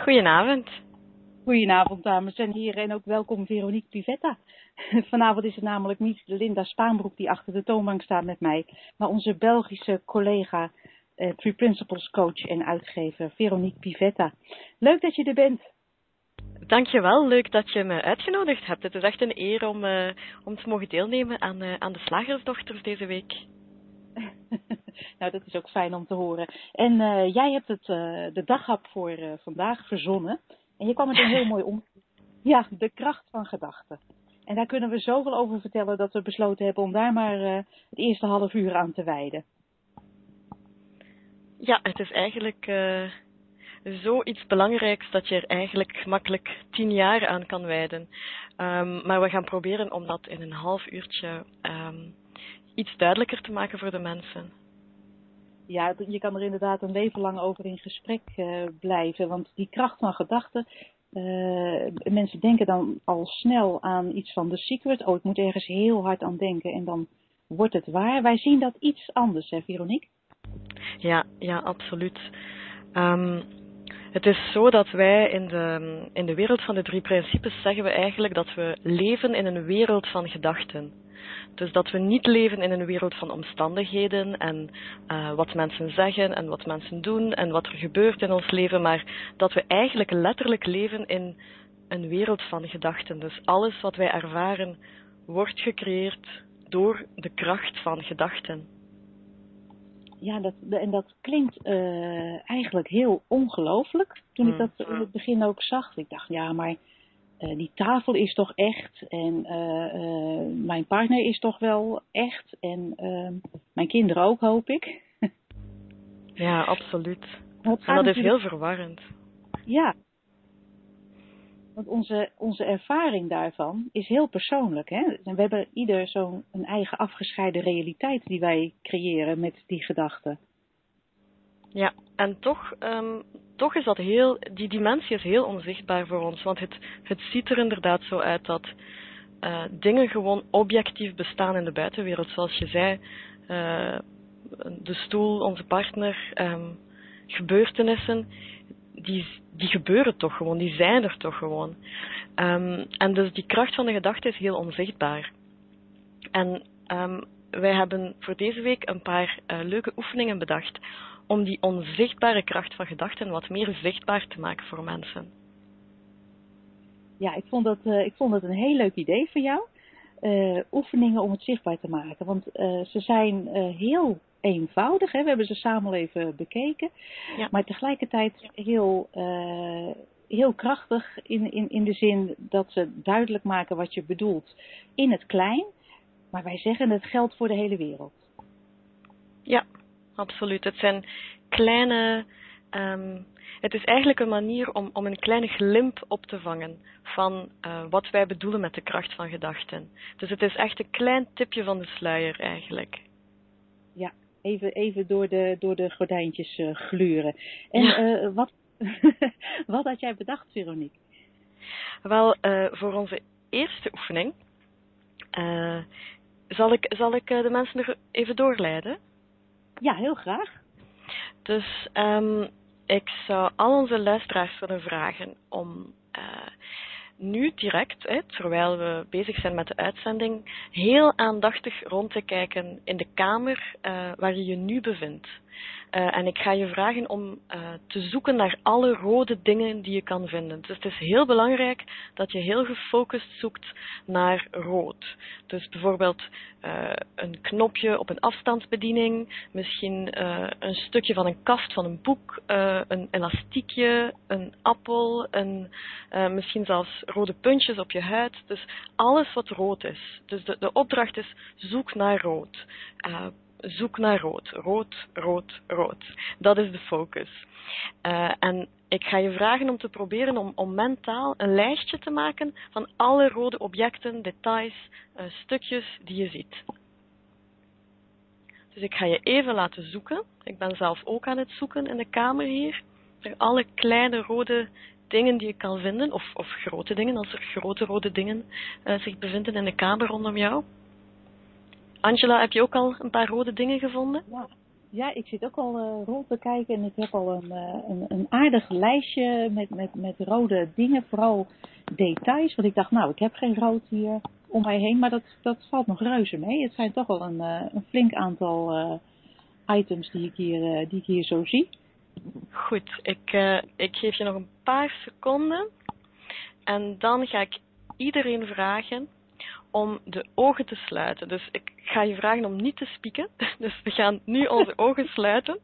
Goedenavond. Goedenavond, dames en heren, en ook welkom Veronique Pivetta. Vanavond is het namelijk niet Linda Spaanbroek die achter de toonbank staat met mij, maar onze Belgische collega, eh, Three Principles coach en uitgever Veronique Pivetta. Leuk dat je er bent. Dankjewel, leuk dat je me uitgenodigd hebt. Het is echt een eer om, uh, om te mogen deelnemen aan, uh, aan de Slagersdochters deze week. Nou, dat is ook fijn om te horen. En uh, jij hebt het, de daghap voor vandaag verzonnen. En je kwam met een heel mooi om. Ja, de kracht van gedachten. En daar kunnen we zoveel over vertellen dat we besloten hebben om daar maar uh, het eerste half uur aan te wijden. Ja, het is eigenlijk uh, zoiets belangrijks dat je er eigenlijk makkelijk tien jaar aan kan wijden. Um, maar we gaan proberen om dat in een half uurtje um, iets duidelijker te maken voor de mensen. Ja, je kan er inderdaad een leven lang over in gesprek uh, blijven. Want die kracht van gedachten, uh, mensen denken dan al snel aan iets van The Secret. Oh, ik moet ergens heel hard aan denken en dan wordt het waar. Wij zien dat iets anders, hè, Veronique? Ja, ja, absoluut. Um, het is zo dat wij in de, in de wereld van de drie principes zeggen we eigenlijk dat we leven in een wereld van gedachten. Dus dat we niet leven in een wereld van omstandigheden en uh, wat mensen zeggen en wat mensen doen en wat er gebeurt in ons leven, maar dat we eigenlijk letterlijk leven in een wereld van gedachten. Dus alles wat wij ervaren wordt gecreëerd door de kracht van gedachten. Ja, dat, en dat klinkt uh, eigenlijk heel ongelooflijk. Toen ik mm. dat in het begin ook zag. Ik dacht, ja, maar uh, die tafel is toch echt en uh, uh, mijn partner is toch wel echt en ehm, mijn kinderen ook, hoop ik. ja, absoluut. En dat is heel verwarrend. Ja. Want onze, onze ervaring daarvan is heel persoonlijk. Hè? En we hebben ieder zo'n een eigen afgescheiden realiteit die wij creëren met die gedachten. Ja, en toch, um, toch is dat heel, die dimensie is heel onzichtbaar voor ons. Want het, het ziet er inderdaad zo uit dat uh, dingen gewoon objectief bestaan in de buitenwereld. Zoals je zei, uh, de stoel, onze partner, um, gebeurtenissen, die, die gebeuren toch gewoon, die zijn er toch gewoon. Um, en dus die kracht van de gedachte is heel onzichtbaar. En um, wij hebben voor deze week een paar uh, leuke oefeningen bedacht om die onzichtbare kracht van gedachten wat meer zichtbaar te maken voor mensen. Ja, ik vond dat, uh, ik vond dat een heel leuk idee voor jou. Uh, oefeningen om het zichtbaar te maken. Want uh, ze zijn heel eenvoudig. Hè? We hebben ze samen even bekeken. Ja. Maar tegelijkertijd heel, heel krachtig in, in, in de zin dat ze duidelijk maken wat je bedoelt in het klein. Maar wij zeggen het geldt voor de hele wereld. Ja, absoluut. Het zijn kleine. Um, het is eigenlijk een manier om, om een kleine glimp op te vangen van uh, wat wij bedoelen met de kracht van gedachten. Dus het is echt een klein tipje van de sluier eigenlijk. Ja, even, even door, de, door de gordijntjes uh, gluren. En ja. uh, wat, wat had jij bedacht, Veronique? Wel, voor onze eerste oefening zal ik, zal ik de mensen er even doorleiden. Ja, heel graag. Dus um, ik zou al onze luisteraars willen vragen om uh, nu direct, hè, terwijl we bezig zijn met de uitzending, heel aandachtig rond te kijken in de kamer uh, waar je je nu bevindt. Uh, en ik ga je vragen om uh, te zoeken naar alle rode dingen die je kan vinden. Dus het is heel belangrijk dat je heel gefocust zoekt naar rood. Dus bijvoorbeeld uh, een knopje op een afstandsbediening, misschien een stukje van een kast van een boek, een elastiekje, een appel, een, misschien zelfs rode puntjes op je huid. Dus alles wat rood is. Dus de, de opdracht is zoek naar rood zoek naar rood. Rood, rood, rood. Dat is de focus. Uh, en ik ga je vragen om te proberen om, om mentaal een lijstje te maken van alle rode objecten, details, uh, stukjes die je ziet. Dus ik ga je even laten zoeken. Ik ben zelf ook aan het zoeken in de kamer hier. Naar alle kleine rode dingen die je kan vinden, of, of grote dingen, als er grote rode dingen uh, zich bevinden in de kamer rondom jou. Angela, heb je ook al een paar rode dingen gevonden? Ja, ja, ik zit ook al uh, rond te kijken en ik heb al een, uh, een, een, aardig lijstje met, met, met rode dingen, vooral details. Want ik dacht, nou, ik heb geen rood hier om mij heen, maar dat, dat valt nog reuze mee. Het zijn toch wel een, uh, een flink aantal items die ik, hier, die ik hier zo zie. Goed, ik, ik geef je nog een paar seconden en dan ga ik iedereen vragen om de ogen te sluiten. Dus ik ga je vragen om niet te spieken. Dus we gaan nu onze ogen sluiten.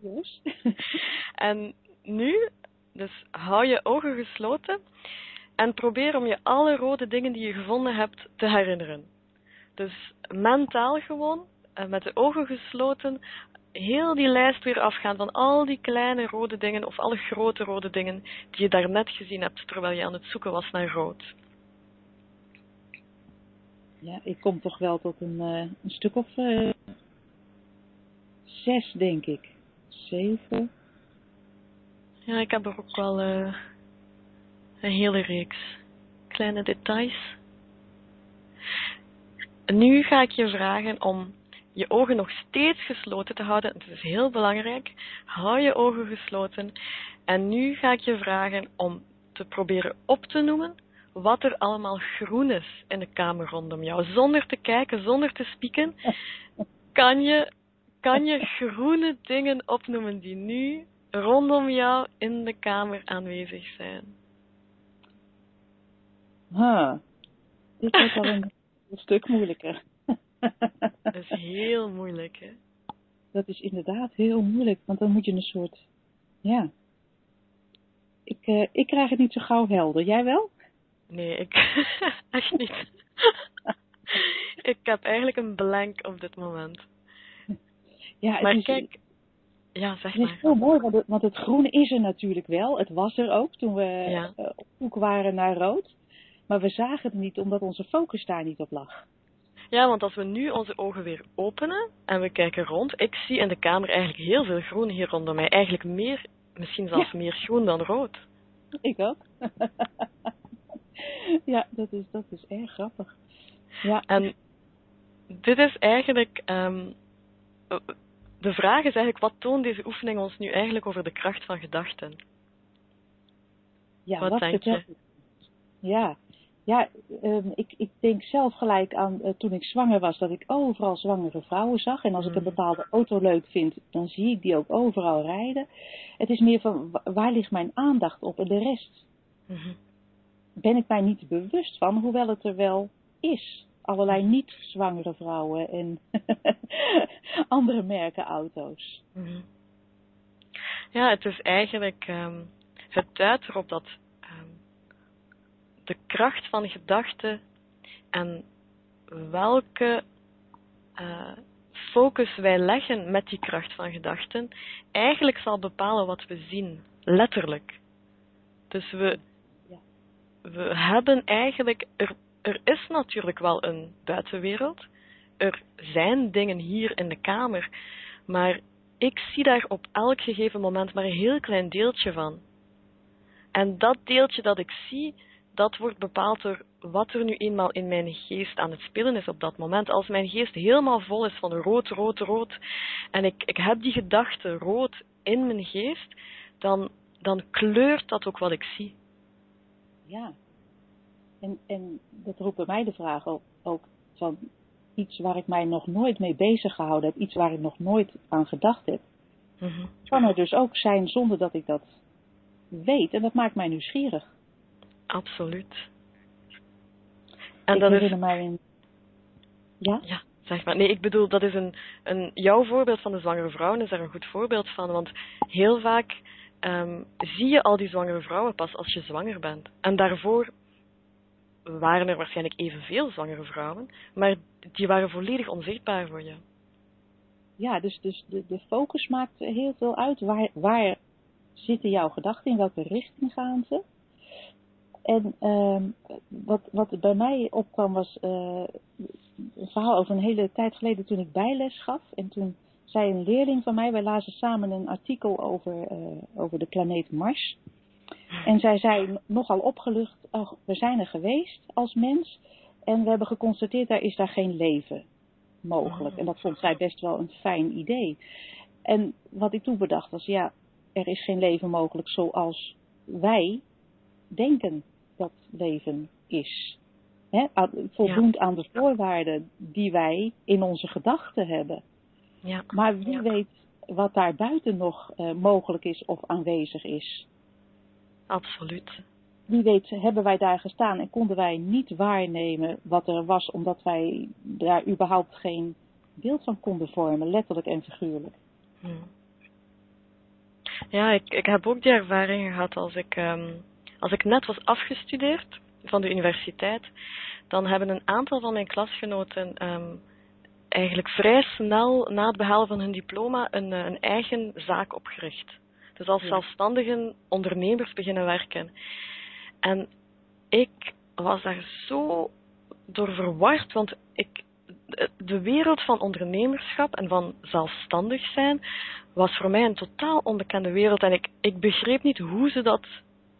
Yes. En nu, dus hou je ogen gesloten en probeer om je alle rode dingen die je gevonden hebt te herinneren. Dus mentaal gewoon, eh, met de ogen gesloten, heel die lijst weer afgaan van al die kleine rode dingen of alle grote rode dingen die je daarnet gezien hebt terwijl je aan het zoeken was naar rood. Ja, ik kom toch wel tot een, uh, een stuk of uh, zes, denk ik. Zeven. Ja, ik heb er ook wel uh, een hele reeks kleine details. Nu ga ik je vragen om je ogen nog steeds gesloten te houden. Het is heel belangrijk. Hou je ogen gesloten. En nu ga ik je vragen om te proberen op te noemen wat er allemaal groen is in de kamer rondom jou. Zonder te kijken, zonder te spieken, kan je, kan je groene dingen opnoemen die nu rondom jou in de kamer aanwezig zijn. Huh. Dit is al een, een stuk moeilijker. Dat is heel moeilijk, hè? Dat is inderdaad heel moeilijk, want dan moet je een soort, ja. Ik, uh, ik krijg het niet zo gauw helder. Jij wel? Nee, ik echt niet. ik heb eigenlijk een blank op dit moment. Ja, het maar is, kijk, ja, zeg het maar. is heel mooi, want het, want het groene is er natuurlijk wel. Het was er ook toen we Ja. eh, op zoek waren naar rood. Maar we zagen het niet omdat onze focus daar niet op lag. Ja, want als we nu onze ogen weer openen en we kijken rond, ik zie in de kamer eigenlijk heel veel groen hier rondom mij. Eigenlijk meer, misschien zelfs meer groen dan rood. Ik ook. ja, dat is, dat is erg grappig. Ja, En dit is eigenlijk, ehm, de vraag is eigenlijk, wat toont deze oefening ons nu eigenlijk over de kracht van gedachten? ja wat wat denk het? Ja, ja ehm, ik, ik denk zelf gelijk aan eh, toen ik zwanger was, dat ik overal zwangere vrouwen zag. En als ik een Mhm. bepaalde auto leuk vind, dan zie ik die ook overal rijden. Het is meer van, wa- waar ligt mijn aandacht op? En de rest Mhm. Ben ik mij niet bewust van, hoewel het er wel is. Allerlei niet-zwangere vrouwen en andere merken auto's. Mhm. Ja, het is eigenlijk, ehm, het duidt erop dat ehm, de kracht van gedachten en welke eh, focus wij leggen met die kracht van gedachten, eigenlijk zal bepalen wat we zien, letterlijk. Dus we. We hebben eigenlijk, er, er is natuurlijk wel een buitenwereld, er zijn dingen hier in de kamer, maar ik zie daar op elk gegeven moment maar een heel klein deeltje van. En dat deeltje dat ik zie, dat wordt bepaald door wat er nu eenmaal in mijn geest aan het spelen is op dat moment. Als mijn geest helemaal vol is van rood, rood, rood, en ik, ik heb die gedachte rood in mijn geest, dan, dan kleurt dat ook wat ik zie. Ja. En, en dat roept bij mij de vraag op, ook van iets waar ik mij nog nooit mee bezig gehouden heb, iets waar ik nog nooit aan gedacht heb, Mhm. kan er dus ook zijn zonder dat ik dat weet. En dat maakt mij nieuwsgierig. Absoluut. En ik dat is mij een... Ja? Ja, zeg maar. Nee, ik bedoel, dat is een, een, jouw voorbeeld van de zwangere vrouwen is daar een goed voorbeeld van. Want heel vaak ehm, zie je al die zwangere vrouwen pas als je zwanger bent. En daarvoor waren er waarschijnlijk evenveel zwangere vrouwen, maar die waren volledig onzichtbaar voor je. Ja, dus, dus de, de focus maakt heel veel uit. Waar, waar zitten jouw gedachten? In welke richting gaan ze? En ehm, wat, wat bij mij opkwam was eh, een verhaal over een hele tijd geleden toen ik bijles gaf. En toen zei een leerling van mij, wij lazen samen een artikel over, eh, over de planeet Mars. En zij zei nogal opgelucht, oh, we zijn er geweest als mens en we hebben geconstateerd, daar is daar geen leven. mogelijk. En dat vond zij best wel een fijn idee. En wat ik toen bedacht was, ja, er is geen leven mogelijk zoals wij denken dat leven is. He, voldoend aan de voorwaarden die wij in onze gedachten hebben. Ja. Maar wie weet wat daar buiten nog uh, mogelijk is of aanwezig is. Absoluut. Wie weet hebben wij daar gestaan en konden wij niet waarnemen wat er was, omdat wij daar überhaupt geen beeld van konden vormen, letterlijk en figuurlijk. Hmm. Ja, ik, ik heb ook die ervaring gehad als ik, um, als ik net was afgestudeerd van de universiteit. Dan hebben een aantal van mijn klasgenoten um, eigenlijk vrij snel na het behalen van hun diploma een, eh, een eigen zaak opgericht. Dus als zelfstandige ondernemers beginnen werken. En ik was daar zo door verward, want ik, de wereld van ondernemerschap en van zelfstandig zijn was voor mij een totaal onbekende wereld. En ik, ik begreep niet hoe ze dat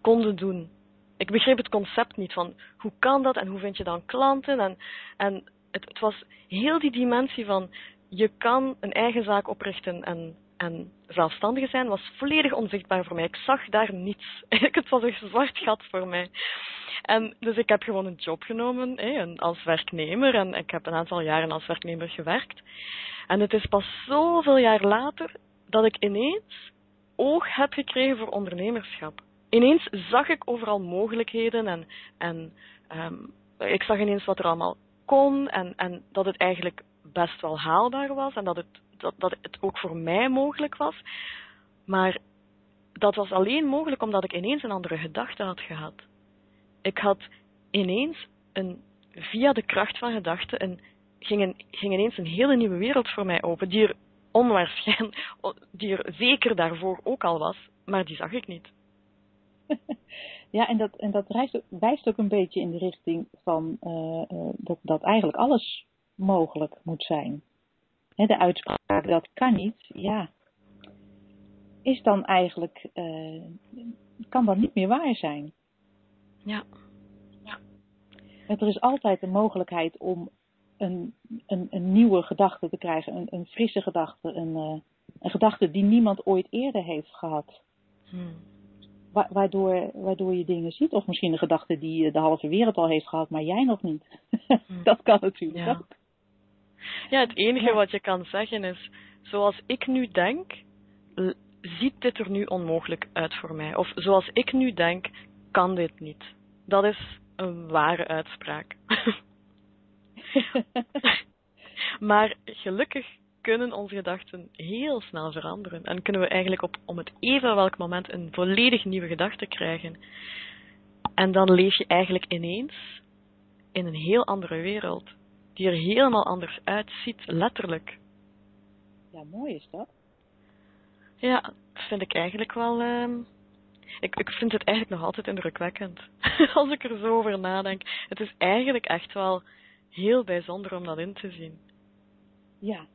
konden doen. Ik begreep het concept niet van hoe kan dat en hoe vind je dan klanten. En, en het, het was heel die dimensie van je kan een eigen zaak oprichten en, en zelfstandige zijn, was volledig onzichtbaar voor mij. Ik zag daar niets. het was een zwart gat voor mij. En dus ik heb gewoon een job genomen als werknemer en ik heb een aantal jaren als werknemer gewerkt. En het is pas zoveel jaar later dat ik ineens oog heb gekregen voor ondernemerschap. Ineens zag ik overal mogelijkheden en, en um, ik zag ineens wat er allemaal kon en, en dat het eigenlijk best wel haalbaar was en dat het, dat, dat het ook voor mij mogelijk was. Maar dat was alleen mogelijk omdat ik ineens een andere gedachte had gehad. Ik had ineens een, via de kracht van gedachten een, ging, een, ging ineens een hele nieuwe wereld voor mij open, die er onwaarschijnlijk, die er zeker daarvoor ook al was, maar die zag ik niet. Ja, en dat, en dat wijst, wijst ook een beetje in de richting van uh, uh, dat, dat eigenlijk alles mogelijk moet zijn. He, de uitspraak dat kan niet, ja, is dan eigenlijk, uh, kan dan niet meer waar zijn. Ja. ja. Er is altijd de mogelijkheid om een, een, een nieuwe gedachte te krijgen, een, een frisse gedachte, een, een gedachte die niemand ooit eerder heeft gehad. Hmm waardoor, waardoor je dingen ziet. Of misschien een gedachte die eh, de halve wereld al heeft gehad, maar jij nog niet. Hm. dat kan natuurlijk ja. ook. Ja, het enige wat je kan zeggen is, zoals ik nu denk, ziet dit er nu onmogelijk uit voor mij. Of zoals ik nu denk, kan dit niet. Dat is een ware uitspraak. maar gelukkig kunnen onze gedachten heel snel veranderen. En kunnen we eigenlijk op om het even welk moment een volledig nieuwe gedachte krijgen. En dan leef je eigenlijk ineens in een heel andere wereld. Die er helemaal anders uitziet, letterlijk. Ja, mooi is dat. Ja, dat vind ik eigenlijk wel. Uh, ik, ik vind het eigenlijk nog altijd indrukwekkend. Als ik er zo over nadenk. Het is eigenlijk echt wel heel bijzonder om dat in te zien. Ja,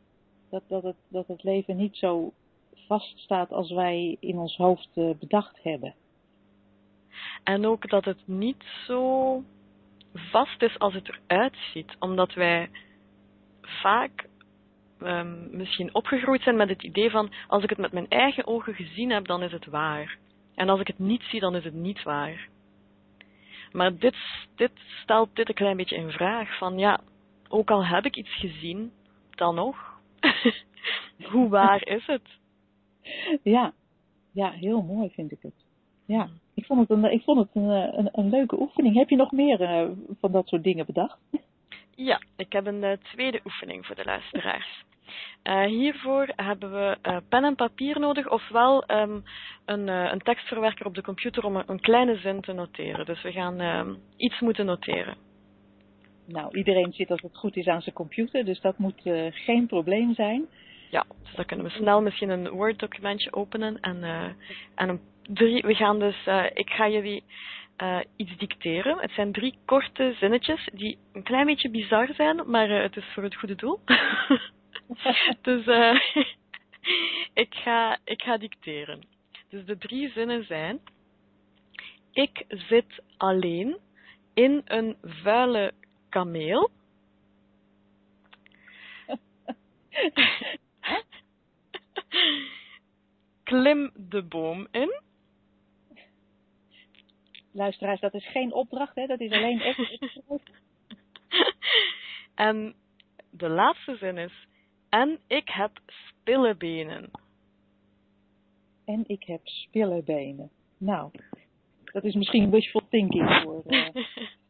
dat, dat, het, dat het leven niet zo vaststaat als wij in ons hoofd uh, bedacht hebben. En ook dat het niet zo vast is als het eruit ziet, omdat wij vaak um, misschien opgegroeid zijn met het idee van als ik het met mijn eigen ogen gezien heb, dan is het waar. En als ik het niet zie, dan is het niet waar. Maar dit, dit stelt dit een klein beetje in vraag van ja, ook al heb ik iets gezien, dan nog, Hoe waar is het? Ja. ja, heel mooi vind ik het. Ja, ik vond het een, ik vond het een, een, een leuke oefening. Heb je nog meer uh, van dat soort dingen bedacht? Ja, ik heb een uh, tweede oefening voor de luisteraars. Uh, hiervoor hebben we pen en papier nodig, ofwel um, een, een, tekstverwerker op de computer om een, een, kleine zin te noteren. Dus we gaan um, iets moeten noteren. Nou, iedereen zit als het goed is aan zijn computer, dus dat moet uh, geen probleem zijn. Ja, dus dan kunnen we snel misschien een Word-documentje openen en, uh, en een drie, we gaan dus, uh, ik ga jullie iets dicteren. Het zijn drie korte zinnetjes die een klein beetje bizar zijn, maar het is voor het goede doel. dus ik, ga, ik ga dicteren. Dus de drie zinnen zijn: Ik zit alleen in een vuile kameel. Klim de boom in. Luisteraars, dat is geen opdracht, hè? dat is alleen echt. en de laatste zin is: En ik heb spillebenen. En ik heb spillebenen. Nou, dat is misschien wishful thinking voor uh,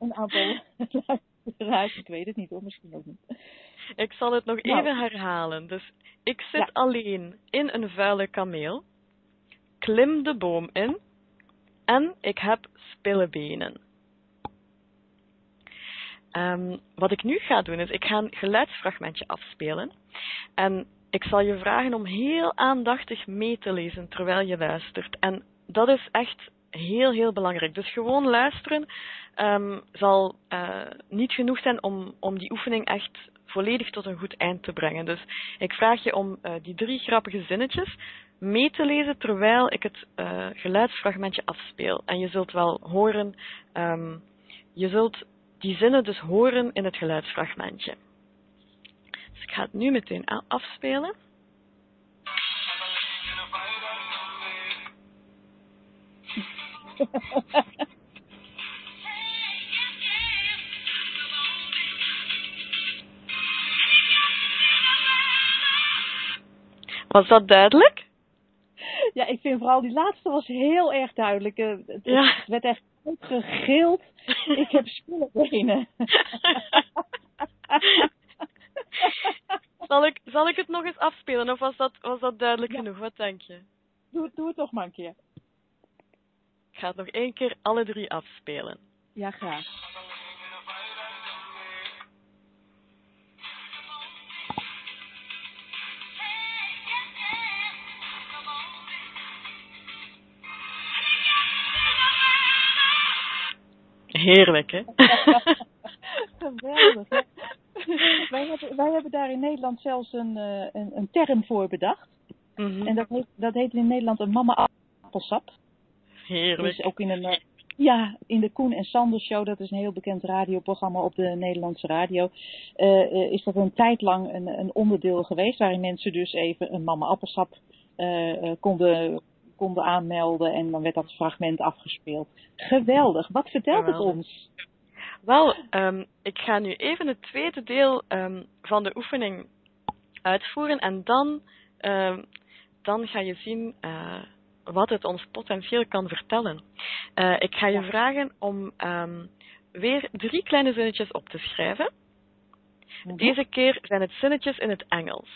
een aantal luisteraars. Ik weet het niet hoor, misschien ook niet. Ik zal het nog nou. even herhalen. Dus ik zit alleen in een vuile kameel, klim de boom in en ik heb spillebenen. Um, wat ik nu ga doen is, ik ga een geluidsfragmentje afspelen. En ik zal je vragen om heel aandachtig mee te lezen terwijl je luistert. En dat is echt heel, heel belangrijk. Dus gewoon luisteren um, zal uh, niet genoeg zijn om, om die oefening echt volledig tot een goed eind te brengen. Dus ik vraag je om uh, die drie grappige zinnetjes mee te lezen terwijl ik het uh, geluidsfragmentje afspeel. En je zult wel horen, um, je zult die zinnen dus horen in het geluidsfragmentje. Dus ik ga het nu meteen afspelen. Was dat duidelijk? Ja, ik vind vooral die laatste was heel erg duidelijk. Eh, het, ja. werd echt gegild. ik heb spullenbenen. zal, ik, zal ik het nog eens afspelen of was dat, was dat duidelijk genoeg? Wat denk je? Doe, doe het toch maar een keer. Ga het nog één keer alle drie afspelen. Ja, graag. Heerlijk, hè? Geweldig. wij, hebben, wij hebben daar in Nederland zelfs een, uh, een, een, term voor bedacht. Mm -hmm. En dat heet, dat heet in Nederland een mama appelsap. Heerlijk. Dus ook in een, uh, ja, in de Koen en Sander Show, dat is een heel bekend radioprogramma op de Nederlandse radio, uh, is dat een tijd lang een, een, onderdeel geweest waarin mensen dus even een mama appelsap konden, konden aanmelden en dan werd dat fragment afgespeeld. Geweldig. Wat vertelt Geweldig. het ons? Wel, um, ik ga nu even het tweede deel um, van de oefening uitvoeren en dan, um, dan ga je zien uh, wat het ons potentieel kan vertellen. Uh, ik ga je vragen om weer drie kleine zinnetjes op te schrijven. Mhm. Deze keer zijn het zinnetjes in het Engels.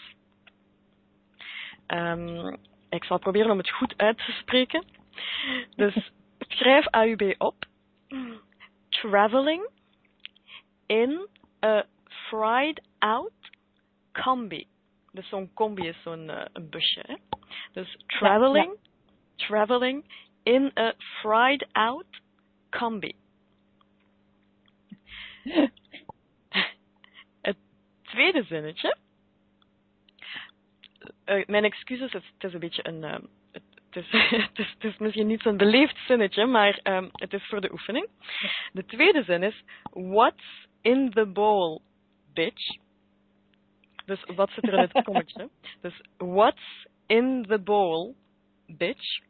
ik zal proberen om het goed uit te spreken. Dus schrijf AUB op. Traveling in a fried out combi. Dus zo'n combi is zo'n uh, een busje. Hè? Dus traveling, ja, ja. Traveling in a fried out combi. Het tweede zinnetje. Uh, mijn excuses, het, het, is een beetje een. Uh, het, is, het, is, het, is, misschien niet zo'n beleefd zinnetje, maar um, het is voor de oefening. De tweede zin is: What's in the bowl, bitch. Dus wat zit er in het kommetje? Dus what's in the bowl, bitch.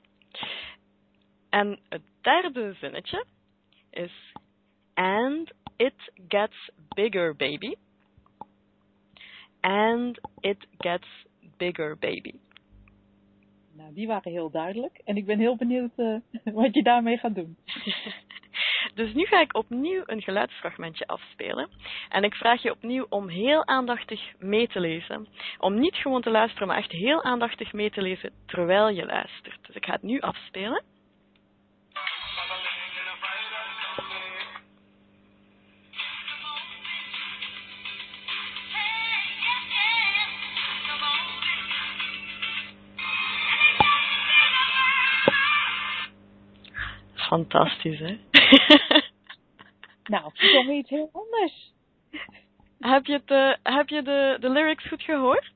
En het derde zinnetje is and it gets bigger, baby. And it gets bigger, baby. Nou, die waren heel duidelijk. En ik ben heel benieuwd uh, wat je daarmee gaat doen. Dus nu ga ik opnieuw een geluidsfragmentje afspelen. En ik vraag je opnieuw om heel aandachtig mee te lezen. Om niet gewoon te luisteren, maar echt heel aandachtig mee te lezen terwijl je luistert. Dus ik ga het nu afspelen. Fantastisch, hè? nou, zong iets heel anders. Heb je, het, uh, heb je de, de lyrics goed gehoord?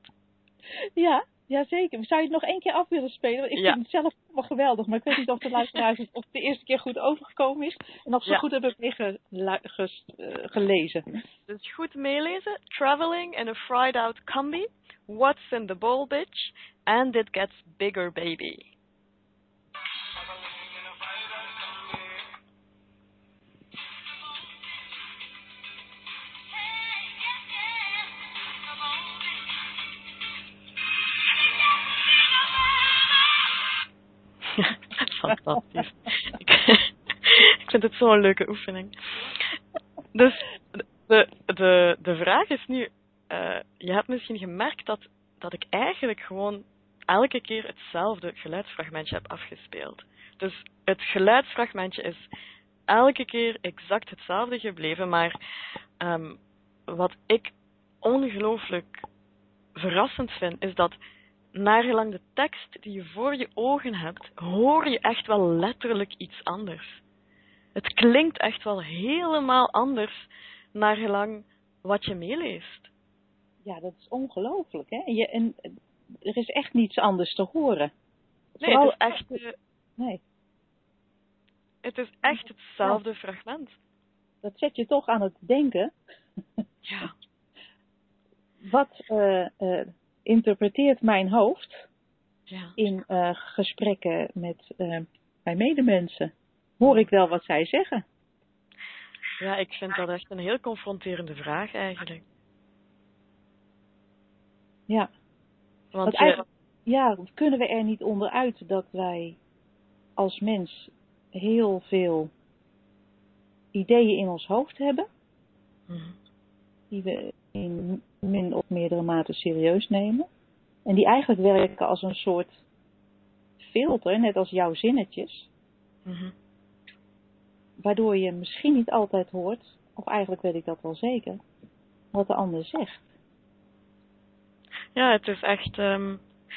Ja, ja, zeker. Zou je het nog één keer af willen spelen? Ik ja. vind het zelf Wel geweldig, maar ik weet niet of de luisteraars of het de eerste keer goed overgekomen is en of ze Ja. goed hebben meegelezen. Dus goed meelezen. Traveling in a fried out combi. What's in the bowl, bitch? And it gets bigger, baby. Fantastisch. Ik, ik vind het zo'n leuke oefening. Dus de, de, de vraag is nu, eh, je hebt misschien gemerkt dat, dat ik eigenlijk gewoon elke keer hetzelfde geluidsfragmentje heb afgespeeld. Dus het geluidsfragmentje is elke keer exact hetzelfde gebleven, maar ehm, wat ik ongelooflijk verrassend vind, is dat naargelang de tekst die je voor je ogen hebt, hoor je echt wel letterlijk iets anders. Het klinkt echt wel helemaal anders naargelang wat je meeleest. Ja, dat is ongelooflijk, hè? Je, en er is echt niets anders te horen. Nee, Vooral- het is echt, Nee, het is echt hetzelfde fragment. dat zet je toch aan het denken. Ja. Wat eh, eh, interpreteert mijn hoofd Ja. in eh, gesprekken met eh, mijn medemensen? Hoor ik wel wat zij zeggen? ja, ik vind dat echt een heel confronterende vraag eigenlijk. Ja. Want eigenlijk, ja, kunnen we er niet onderuit dat wij als mens heel veel ideeën in ons hoofd hebben, Mhm. die we in min of meerdere mate serieus nemen, en die eigenlijk werken als een soort filter, net als jouw zinnetjes, Mhm. waardoor je misschien niet altijd hoort, of eigenlijk weet ik dat wel zeker, wat de ander zegt. Ja, het is echt, ehm,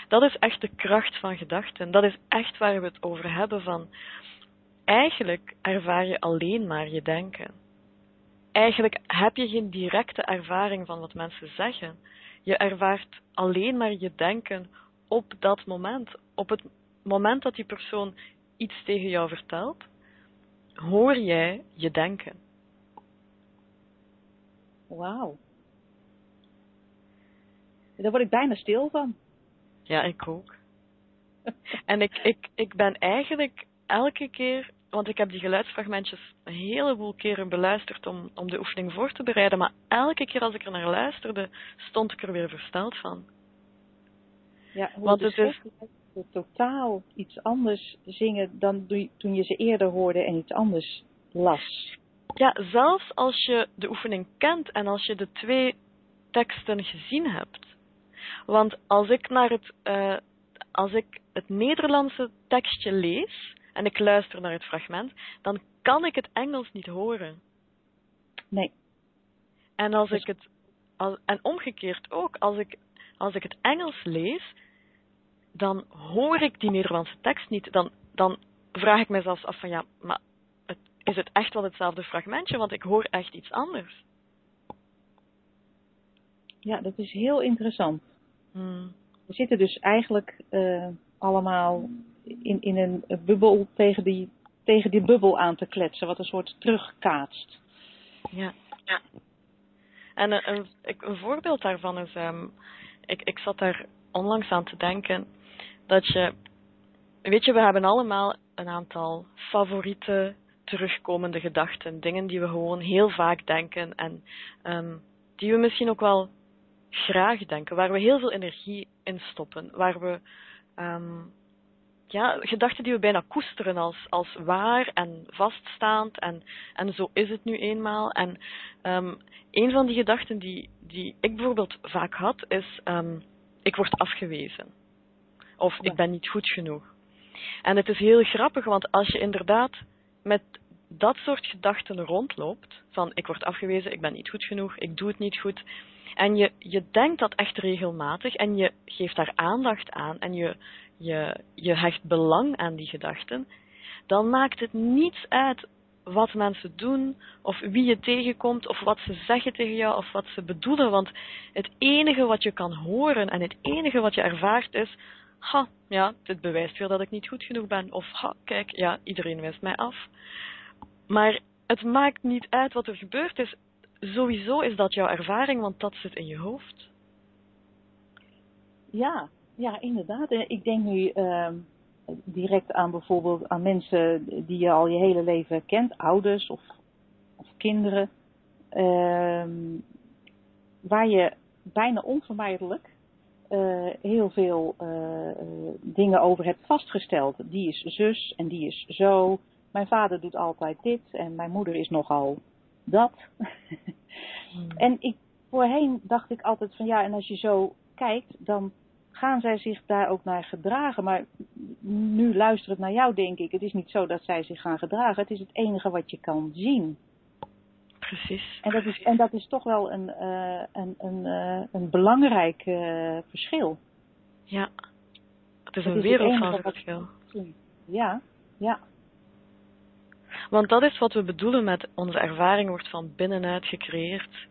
dat is echt de kracht van gedachten. Dat is echt waar we het over hebben van, eigenlijk ervaar je alleen maar je denken. Eigenlijk heb je geen directe ervaring van wat mensen zeggen. Je ervaart alleen maar je denken op dat moment. Op het moment dat die persoon iets tegen jou vertelt, hoor jij je denken. Wauw. Daar word ik bijna stil van. Ja, ik ook. En ik, ik, ik ben eigenlijk elke keer, want ik heb die geluidsfragmentjes een heleboel keren beluisterd om, om de oefening voor te bereiden, maar elke keer als ik er naar luisterde, stond ik er weer versteld van. Ja, hoe Want het is- totaal iets anders zingen dan toen je ze eerder hoorde en iets anders las. Ja, zelfs als je de oefening kent en als je de twee teksten gezien hebt. Want als ik naar het, eh, als ik het Nederlandse tekstje lees en ik luister naar het fragment, dan kan ik het Engels niet horen. Nee, En als Dus- ik het, als, en omgekeerd ook, als ik, als ik het Engels lees, dan hoor ik die Nederlandse tekst niet. Dan, dan vraag ik me zelfs af van ja, maar het, is het echt wel hetzelfde fragmentje? Want ik hoor echt iets anders. ja, dat is heel interessant. Hmm. We zitten dus eigenlijk eh, allemaal in, in een bubbel tegen die, tegen die bubbel aan te kletsen, wat een soort terugkaatst. Ja. ja. En een, een, ik- een voorbeeld daarvan is, ehm, ik, ik zat daar onlangs aan te denken, dat je, weet je, we hebben allemaal een aantal favoriete terugkomende gedachten, dingen die we gewoon heel vaak denken en ehm, die we misschien ook wel graag denken, waar we heel veel energie in stoppen, waar we ehm, ja, gedachten die we bijna koesteren als, als waar en vaststaand en, en zo is het nu eenmaal. En ehm, een van die gedachten die, die ik bijvoorbeeld vaak had, is ehm, ik word afgewezen. Of Ja. ik ben niet goed genoeg. En het is heel grappig, want als je inderdaad met dat soort gedachten rondloopt, van ik word afgewezen, ik ben niet goed genoeg, ik doe het niet goed, en je, je denkt dat echt regelmatig en je geeft daar aandacht aan en je, je, je hecht belang aan die gedachten, dan maakt het niets uit wat mensen doen, of wie je tegenkomt, of wat ze zeggen tegen jou, of wat ze bedoelen. Want het enige wat je kan horen en het enige wat je ervaart is, ha, ja, dit bewijst weer dat ik niet goed genoeg ben. Of ha, kijk, ja, iedereen wijst mij af. Maar het maakt niet uit wat er gebeurd is. Sowieso is dat jouw ervaring, want dat zit in je hoofd. Ja, ja, inderdaad. Ik denk nu uh, direct aan bijvoorbeeld aan mensen die je al je hele leven kent, ouders of, of kinderen, uh, waar je bijna onvermijdelijk uh, heel veel uh, dingen over hebt vastgesteld. Die is zus en die is zo. Mijn vader doet altijd dit en mijn moeder is nogal dat. Hmm. En ik, voorheen dacht ik altijd van ja, en als je zo kijkt, dan gaan zij zich daar ook naar gedragen. Maar nu luisterend naar jou denk ik, het is niet zo dat zij zich gaan gedragen. Het is het enige wat je kan zien. Precies. En dat is, en dat is toch wel een, uh, een, een, uh, een belangrijk uh, verschil. Ja, het is een wereld van verschil. Ja, ja. Want dat is wat we bedoelen met onze ervaring wordt van binnenuit gecreëerd.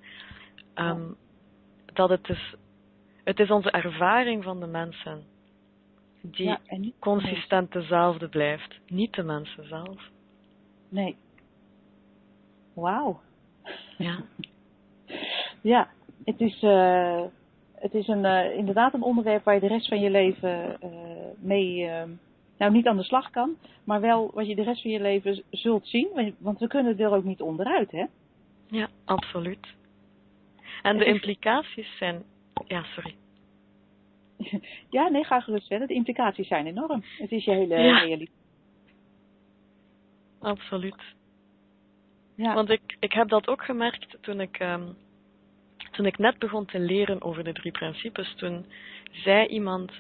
Um, dat het is, het is onze ervaring van de mensen die ja, consistent dezelfde blijft, niet de mensen zelf. Nee. Wauw. Ja. ja, het is, uh, het is een, uh, inderdaad een onderwerp waar je de rest van je leven uh, mee, nou niet aan de slag kan, maar wel wat je de rest van je leven zult zien, want we kunnen er ook niet onderuit, hè? Ja, absoluut. En de implicaties zijn, ja, sorry. Ja, nee, ga gerust verder. De implicaties zijn enorm. Het is je hele ja. realiteit. Absoluut. Ja. Want ik, ik heb dat ook gemerkt toen ik, um, toen ik net begon te leren over de drie principes. Toen zei iemand,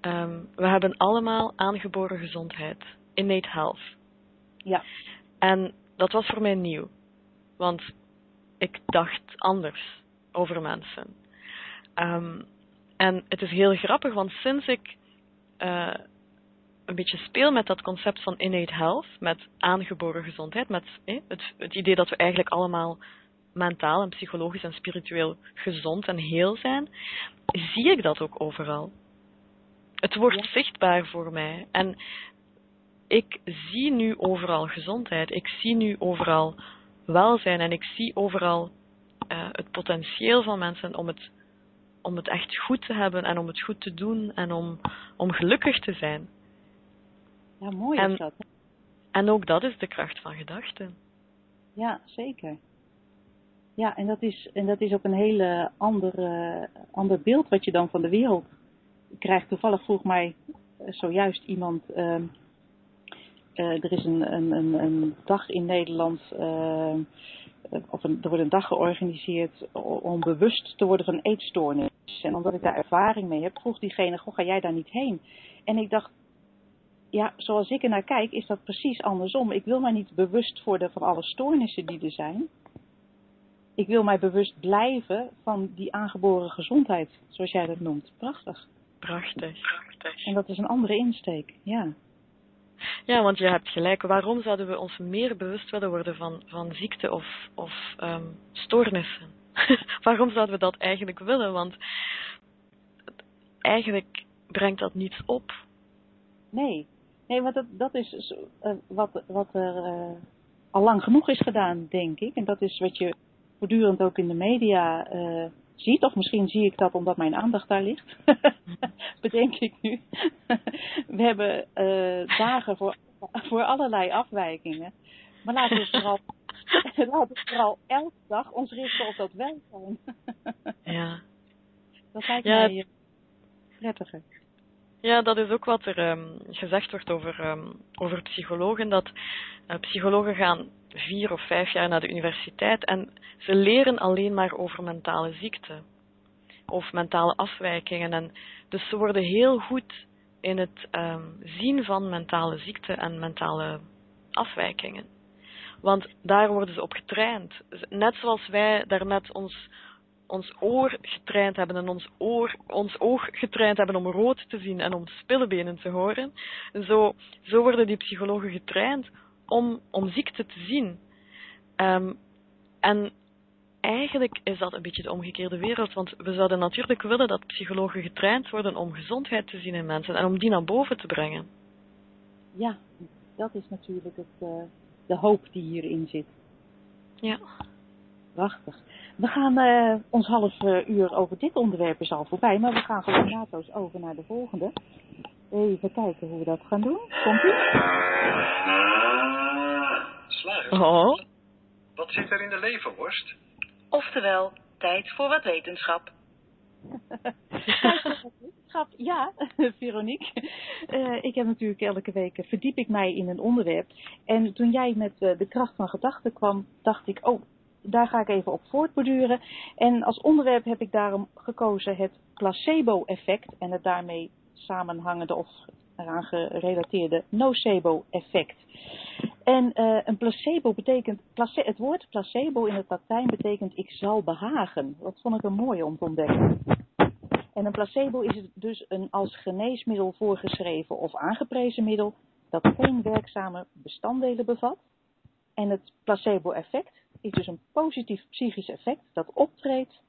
um, we hebben allemaal aangeboren gezondheid, innate health. Ja. En dat was voor mij nieuw. Want ik dacht anders over mensen. Um, en het is heel grappig, want sinds ik uh, een beetje speel met dat concept van innate health, met aangeboren gezondheid, met eh, het, het, idee dat we eigenlijk allemaal mentaal en psychologisch en spiritueel gezond en heel zijn, zie ik dat ook overal. Het wordt zichtbaar voor mij. En ik zie nu overal gezondheid. Ik zie nu overal welzijn en ik zie overal uh, het potentieel van mensen om het, om het echt goed te hebben en om het goed te doen en om, om gelukkig te zijn. Ja, mooi en, is dat. En ook dat is de kracht van gedachten. Ja, zeker. Ja, en dat is, en dat is ook een hele andere, ander beeld wat je dan van de wereld krijgt. Toevallig vroeg mij eh, zojuist iemand. Uh, uh, er is een, een, een, dag in Nederland. Een, er wordt een dag georganiseerd om bewust te worden van eetstoornis. En omdat ik daar ervaring mee heb, vroeg diegene: Goh, ga jij daar niet heen? En ik dacht, ja, zoals ik er naar kijk, is dat precies andersom. Ik wil mij niet bewust worden van alle stoornissen die er zijn. Ik wil mij bewust blijven van die aangeboren gezondheid, zoals jij dat noemt. Prachtig. Prachtig. Prachtig. En dat is een andere insteek, ja. Ja, want je hebt gelijk. Waarom zouden we ons meer bewust willen worden van, van ziekte of, of um, stoornissen? Waarom zouden we dat eigenlijk willen? Want eigenlijk brengt dat niets op. Nee, Nee, want dat, dat is uh, wat, wat er uh, al lang genoeg is gedaan, denk ik. En dat is wat je voortdurend ook in de media uh, ziet. Of misschien zie ik dat omdat mijn aandacht daar ligt. Bedenk ik nu. we hebben dagen voor, voor allerlei afwijkingen. Maar laten we vooral, laten we vooral elke dag ons richten op dat welzijn. ja. Dat lijkt ja, mij prettiger. Ja, dat is ook wat er um, gezegd wordt over, um, over psychologen. Dat uh, psychologen gaan vier of vijf jaar naar de universiteit en ze leren alleen maar over mentale ziekten of mentale afwijkingen. En dus ze worden heel goed in het um, zien van mentale ziekten en mentale afwijkingen. Want daar worden ze op getraind. Net zoals wij daarnet ons ons oor getraind hebben en ons, oor, ons oog getraind hebben om rood te zien en om spillebenen te horen. Zo, zo worden die psychologen getraind om, om ziekte te zien. Um, en eigenlijk is dat een beetje de omgekeerde wereld. Want we zouden natuurlijk willen dat psychologen getraind worden om gezondheid te zien in mensen en om die naar boven te brengen. Ja, dat is natuurlijk het, uh, de hoop die hierin zit. Ja. Prachtig. We gaan uh, ons half uh, uur over dit onderwerp is al voorbij, maar we gaan gewoon naadloos over naar de volgende. Even kijken hoe we dat gaan doen. Komt ie? Slagers. Oh. Wat zit er in de leverworst? Oftewel, tijd voor wat wetenschap. Wetenschap, ja, Veronique. Uh, ik heb natuurlijk elke week verdiep ik mij in een onderwerp. En toen jij met uh, de kracht van gedachten kwam, dacht ik, oh, daar ga ik even op voortborduren. En als onderwerp heb ik daarom gekozen het placebo-effect en het daarmee samenhangende of eraan gerelateerde nocebo-effect. En uh, een placebo betekent, place, het woord placebo in het Latijn betekent ik zal behagen. Dat vond ik een mooie om te ontdekken. En een placebo is dus een als geneesmiddel voorgeschreven of aangeprezen middel dat geen werkzame bestanddelen bevat. En het placebo-effect is dus een positief psychisch effect dat optreedt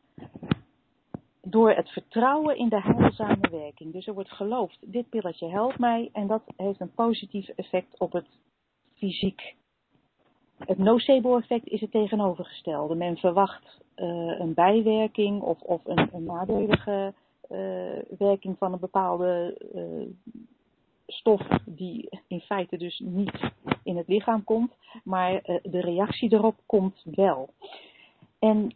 door het vertrouwen in de heilzame werking. Dus er wordt geloofd, dit pilletje helpt mij en dat heeft een positief effect op het fysiek. Het nocebo-effect is het tegenovergestelde. Men verwacht uh, een bijwerking of, of een, nadelige uh, werking van een bepaalde uh, stof die in feite dus niet in het lichaam komt, maar de reactie erop komt wel. En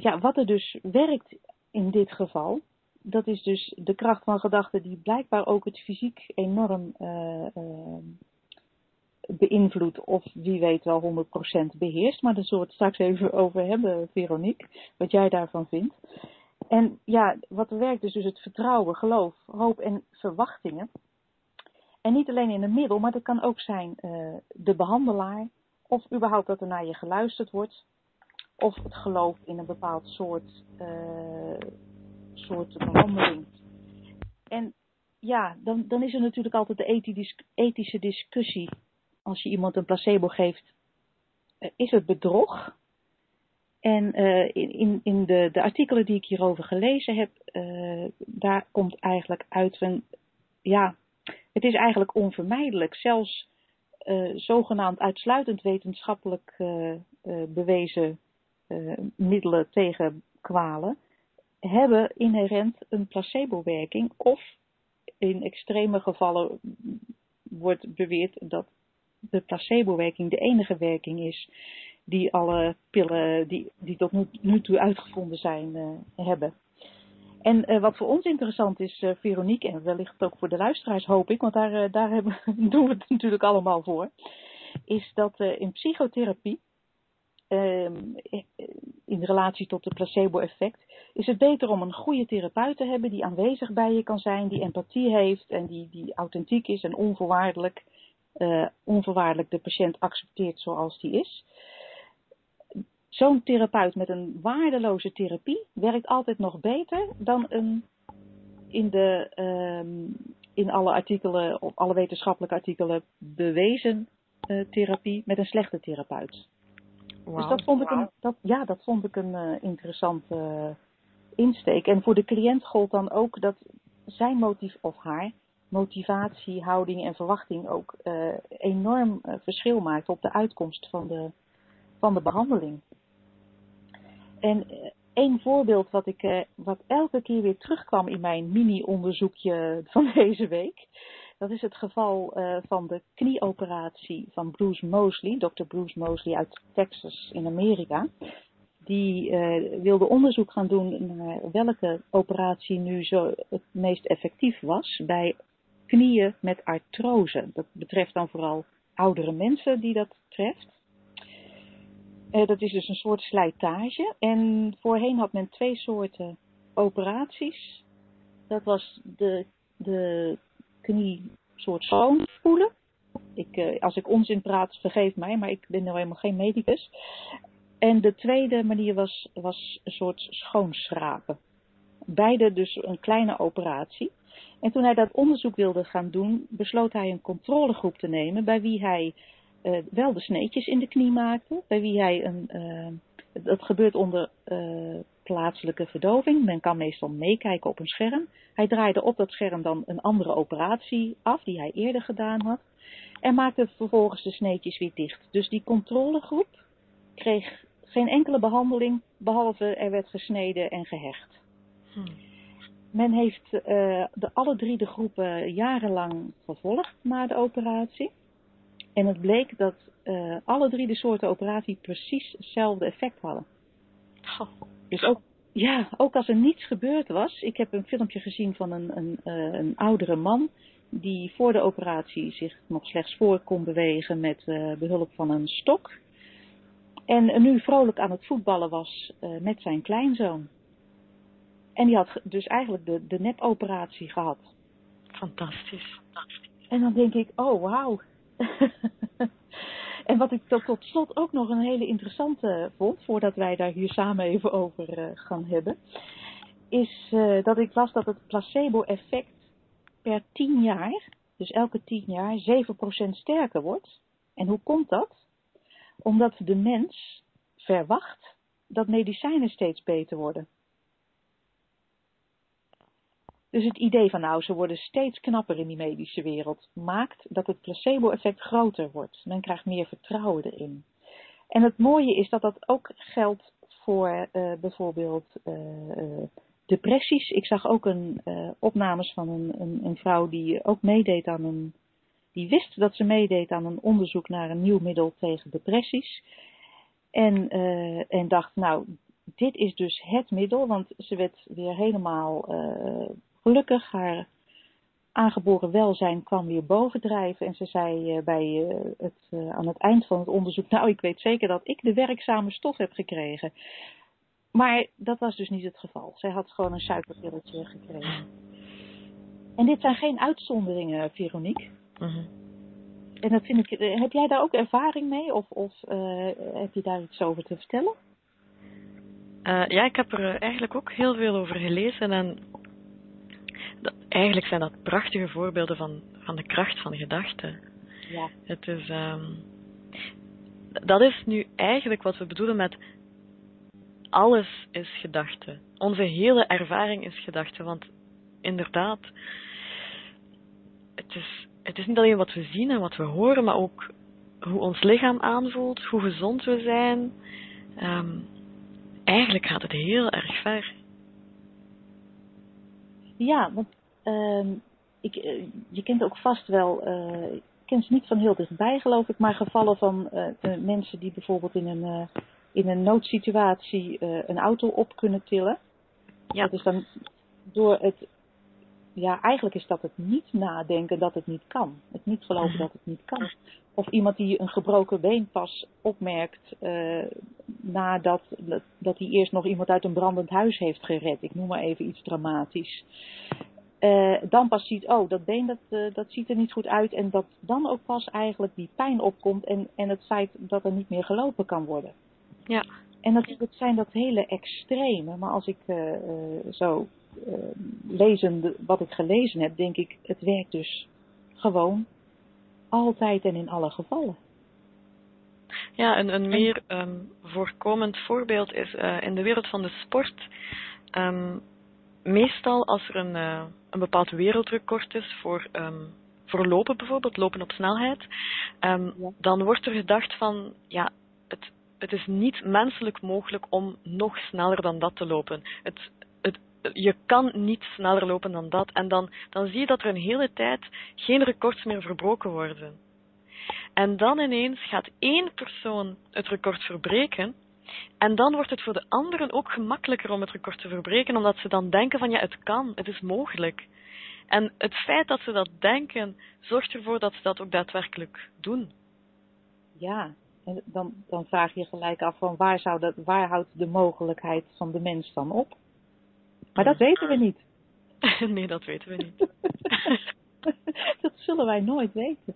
ja, wat er dus werkt in dit geval, dat is dus de kracht van gedachten die blijkbaar ook het fysiek enorm beïnvloedt of wie weet wel 100% beheerst. Maar daar zullen we het straks even over hebben, Veronique, wat jij daarvan vindt. En ja, wat er werkt is dus het vertrouwen, geloof, hoop en verwachtingen. En niet alleen in het middel, maar dat kan ook zijn uh, de behandelaar, of überhaupt dat er naar je geluisterd wordt, of het geloof in een bepaald soort, uh, soort behandeling. En ja, dan, dan is er natuurlijk altijd de ethische discussie als je iemand een placebo geeft, uh, is het bedrog. En uh, in, in de, de, artikelen die ik hierover gelezen heb, daar komt eigenlijk uit van, ja, het is eigenlijk onvermijdelijk. Zelfs zogenaamd uitsluitend wetenschappelijk bewezen middelen tegen kwalen hebben inherent een placebo-werking of in extreme gevallen wordt beweerd dat de placebo-werking de enige werking is die alle pillen die, die tot nu, toe uitgevonden zijn uh, hebben. En uh, wat voor ons interessant is, uh, Veronique, en wellicht ook voor de luisteraars hoop ik, want daar, daar hebben, doen we het natuurlijk allemaal voor, is dat in psychotherapie, in relatie tot het placebo-effect, is het beter om een goede therapeut te hebben die aanwezig bij je kan zijn, die empathie heeft en die, die authentiek is en onvoorwaardelijk uh, onvoorwaardelijk de patiënt accepteert zoals die is. Zo'n therapeut met een waardeloze therapie werkt altijd nog beter dan een in, de, um, in alle artikelen, op alle wetenschappelijke artikelen bewezen uh, therapie met een slechte therapeut. Wow. Dus dat vond ik een, dat, ja, dat vond ik een uh, interessante insteek. En voor de cliënt gold dan ook dat zijn motief of haar motivatie, houding en verwachting ook uh, enorm verschil maakt op de uitkomst van de, van de behandeling. En één voorbeeld wat, ik, wat elke keer weer terugkwam in mijn mini-onderzoekje van deze week. Dat is het geval van de knieoperatie van Bruce Mosley, Dr. Bruce Mosley uit Texas in Amerika. Die wilde onderzoek gaan doen naar welke operatie nu zo het meest effectief was bij knieën met artrose. Dat betreft dan vooral oudere mensen die dat treft. Uh, dat is dus een soort slijtage. En voorheen had men twee soorten operaties. Dat was de, de knie soort schoonspoelen. Ik, uh, als ik onzin praat, vergeef mij, maar ik ben nou helemaal geen medicus. En de tweede manier was, was een soort schoonschrapen. Beide dus een kleine operatie. En toen hij dat onderzoek wilde gaan doen, besloot hij een controlegroep te nemen bij wie hij uh, wel de sneetjes in de knie maakte, bij wie hij een uh, Dat gebeurt onder uh, plaatselijke verdoving. Men kan meestal meekijken op een scherm. Hij draaide op dat scherm dan een andere operatie af die hij eerder gedaan had. En maakte vervolgens de sneetjes weer dicht. Dus die controlegroep kreeg geen enkele behandeling, behalve er werd gesneden en gehecht. Hmm. Men heeft uh, de, alle drie de groepen jarenlang gevolgd na de operatie. En het bleek dat uh, alle drie de soorten operatie precies hetzelfde effect hadden. Oh. Dus ook, ja, ook als er niets gebeurd was. Ik heb een filmpje gezien van een, een, uh, een oudere man die voor de operatie zich nog slechts voor kon bewegen met uh, behulp van een stok. En nu vrolijk aan het voetballen was met zijn kleinzoon. En die had dus eigenlijk de, de nepoperatie gehad. Fantastisch. En dan denk ik, oh wauw. en wat ik tot, tot, slot ook nog een hele interessante vond, voordat wij daar hier samen even over uh, gaan hebben, is uh, dat ik las dat het placebo-effect per 10 jaar, dus elke 10 jaar, 7% sterker wordt. En hoe komt dat? Omdat de mens verwacht dat medicijnen steeds beter worden. Dus het idee van nou, ze worden steeds knapper in die medische wereld, maakt dat het placebo-effect groter wordt. Men krijgt meer vertrouwen erin. En het mooie is dat dat ook geldt voor uh, bijvoorbeeld uh, depressies. Ik zag ook een opnames van een, een, een, vrouw die ook meedeed aan een, die wist dat ze meedeed aan een onderzoek naar een nieuw middel tegen depressies. En, en dacht, nou, dit is dus het middel, want ze werd weer helemaal gelukkig. Haar aangeboren welzijn kwam weer bovendrijven. En ze zei uh, bij uh, het, uh, aan het eind van het onderzoek: Nou, ik weet zeker dat ik de werkzame stof heb gekregen. Maar dat was dus niet het geval. Zij had gewoon een suikerpilletje gekregen. En dit zijn geen uitzonderingen, Veronique. -huh. En dat vind ik, heb jij daar ook ervaring mee? Of, of heb je daar iets over te vertellen? ja, ik heb er eigenlijk ook heel veel over gelezen. En eigenlijk zijn dat prachtige voorbeelden van, van de kracht van gedachten. Ja. Het is, um, dat is nu eigenlijk wat we bedoelen met alles is gedachte. Onze hele ervaring is gedachte, want inderdaad, het is, het is niet alleen wat we zien en wat we horen, maar ook hoe ons lichaam aanvoelt, hoe gezond we zijn. Um, eigenlijk gaat het heel erg ver. Ja, want uh, ik, uh, je kent ook vast wel, uh, ik ken ze niet van heel dichtbij geloof ik, maar gevallen van uh, mensen die bijvoorbeeld in een, in een noodsituatie een auto op kunnen tillen. Ja. Dat is dan door het, ja eigenlijk is dat het niet nadenken dat het niet kan. Het niet geloven dat het niet kan. Of iemand die een gebroken been pas opmerkt nadat dat hij eerst nog iemand uit een brandend huis heeft gered. Ik noem maar even iets dramatisch. Uh, dan pas ziet, oh, dat been dat, uh, dat ziet er niet goed uit. En dat dan ook pas eigenlijk die pijn opkomt en, en het feit dat er niet meer gelopen kan worden. Ja. En natuurlijk zijn dat hele extreme. Maar als ik zo lezen wat ik gelezen heb, denk ik, het werkt dus gewoon altijd en in alle gevallen. Ja, een, een meer um, voorkomend voorbeeld is in de wereld van de sport. Um, meestal als er een, uh, een bepaald wereldrecord is voor, um, voor lopen bijvoorbeeld, lopen op snelheid, ja. dan wordt er gedacht van, ja, het, het is niet menselijk mogelijk om nog sneller dan dat te lopen. Het, je kan niet sneller lopen dan dat. En dan, dan zie je dat er een hele tijd geen records meer verbroken worden. En dan ineens gaat één persoon het record verbreken en dan wordt het voor de anderen ook gemakkelijker om het record te verbreken, omdat ze dan denken van ja, het kan, het is mogelijk. En het feit dat ze dat denken, zorgt ervoor dat ze dat ook daadwerkelijk doen. Ja, en dan, dan vraag je gelijk af van waar, zou dat, waar houdt de mogelijkheid van de mens dan op? Maar dat weten we niet. nee, dat weten we niet. dat zullen wij nooit weten.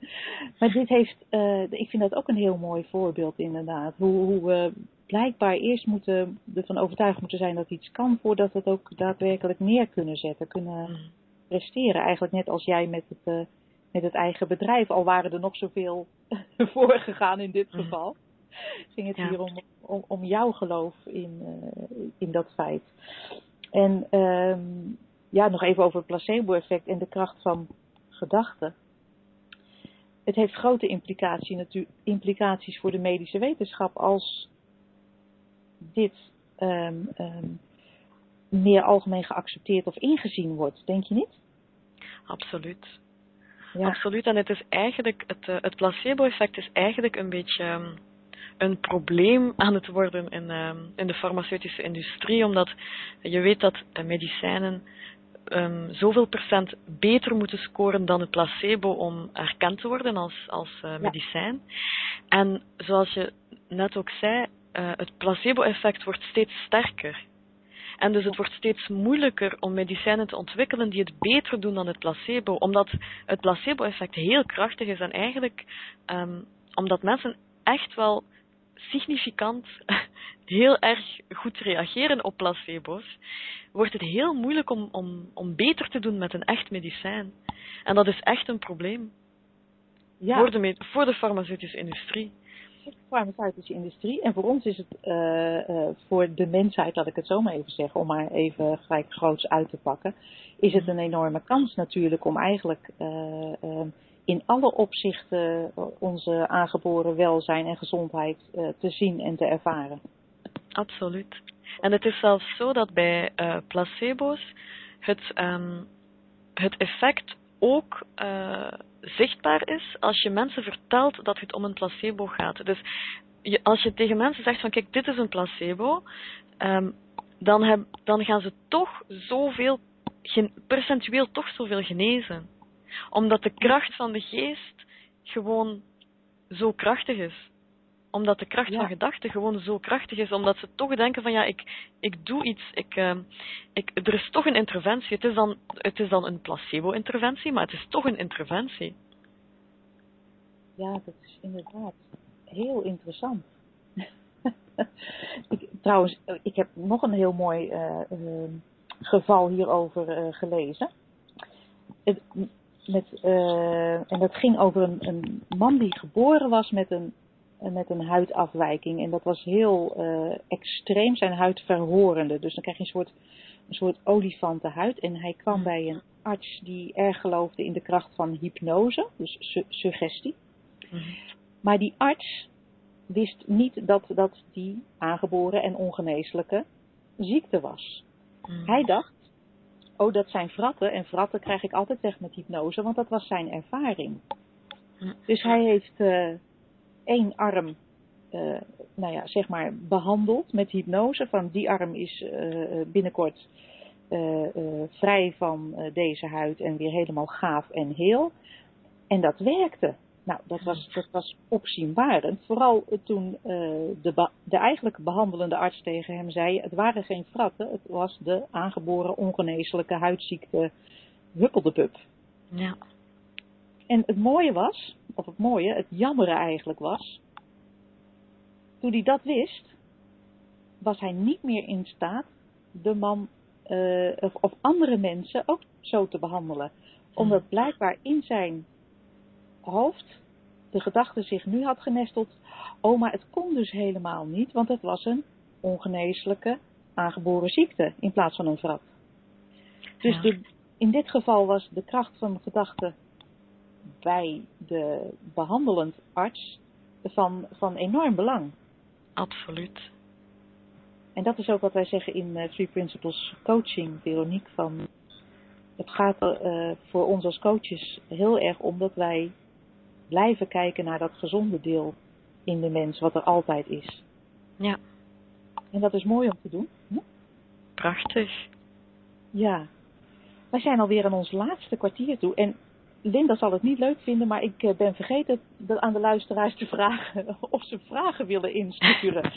Maar dit heeft, uh, ik vind dat ook een heel mooi voorbeeld inderdaad. Hoe, hoe we blijkbaar eerst moeten, ervan overtuigd moeten zijn dat iets kan, voordat we het ook daadwerkelijk neer kunnen zetten, kunnen mm. presteren. Eigenlijk net als jij met het, uh, met het eigen bedrijf, al waren er nog zoveel voor gegaan in dit mm. geval. ging het Ja. hier om, om, om jouw geloof in, eh, in dat feit. En ehm, ja, nog even over het placebo-effect en de kracht van gedachten. Het heeft grote implicatie, implicaties voor de medische wetenschap als dit ehm, ehm, meer algemeen geaccepteerd of ingezien wordt, denk je niet? Absoluut. Ja, Absoluut. En het is eigenlijk, het, eh, het placebo-effect is eigenlijk een beetje een probleem aan het worden in, ehm, in de farmaceutische industrie, omdat je weet dat medicijnen ehm, zoveel procent beter moeten scoren dan het placebo om erkend te worden als, als eh, medicijn. En zoals je net ook zei, eh, het placebo-effect wordt steeds sterker. En dus het wordt steeds moeilijker om medicijnen te ontwikkelen die het beter doen dan het placebo, omdat het placebo-effect heel krachtig is en eigenlijk ehm, omdat mensen echt wel significant heel erg goed reageren op placebo's, wordt het heel moeilijk om, om, om beter te doen met een echt medicijn. En dat is echt een probleem ja. voor, de, voor de farmaceutische industrie. de farmaceutische industrie. En voor ons is het, eh, eh, voor de mensheid, laat ik het zo maar even zeggen, om maar even gelijk groots uit te pakken, is het een enorme kans natuurlijk om eigenlijk eh, eh, in alle opzichten onze aangeboren welzijn en gezondheid eh, te zien en te ervaren. Absoluut. En het is zelfs zo dat bij eh, placebo's het, ehm, het effect ook eh, zichtbaar is als je mensen vertelt dat het om een placebo gaat. Dus je, als je tegen mensen zegt van kijk, dit is een placebo, ehm, dan, dan gaan ze toch zoveel, percentueel toch zoveel genezen. Omdat de kracht van de geest gewoon zo krachtig is omdat de kracht Ja. van gedachten gewoon zo krachtig is, omdat ze toch denken van ja, ik, ik doe iets, ik, eh, ik, er is toch een interventie. Het is dan, het is dan een placebo-interventie, maar het is toch een interventie. Ja, dat is inderdaad heel interessant. ik, trouwens, ik heb nog een heel mooi eh, eh, geval hierover eh, gelezen. Het, met, eh, en dat ging over een, een man die geboren was met een, met een huidafwijking. En dat was heel eh, extreem, zijn huid verhorende. Dus dan krijg je een soort, een soort olifantenhuid. En hij kwam bij een arts die erg geloofde in de kracht van hypnose, dus su- suggestie. Maar die arts wist niet dat dat die aangeboren en ongeneeslijke ziekte was. Mm. Hij dacht, oh dat zijn vratten en vratten krijg ik altijd weg met hypnose, want dat was zijn ervaring. Dus hij heeft eh, één arm, eh, nou ja, zeg maar behandeld met hypnose. Van die arm is eh, binnenkort vrij van deze huid en weer helemaal gaaf en heel. En dat werkte. Nou, dat was, dat was opzienbarend. Vooral toen eh, de, de eigenlijke behandelende arts tegen hem zei: het waren geen fratten, het was de aangeboren ongeneeslijke huidziekte huppeldepup. Ja. En het mooie was, of het mooie, het jammere eigenlijk was, toen hij dat wist, was hij niet meer in staat de man eh, of, of andere mensen ook zo te behandelen. Omdat blijkbaar in zijn hoofd de gedachte zich nu had genesteld, oh maar het kon dus helemaal niet, want het was een ongeneeslijke aangeboren ziekte in plaats van een vrat. Dus Ja. de, in dit geval was de kracht van de gedachte bij de behandelend arts van, van enorm belang. Absoluut. En dat is ook wat wij zeggen in eh, Three Principles Coaching, Veronique. Van, het gaat er eh, voor ons als coaches heel erg om dat wij blijven kijken naar dat gezonde deel in de mens, wat er altijd is. Ja, En dat is mooi om te doen. Hm? prachtig. Ja. Wij zijn alweer aan ons laatste kwartier toe. En Linda zal het niet leuk vinden, maar ik eh, ben vergeten aan de luisteraars te vragen of ze vragen willen insturen.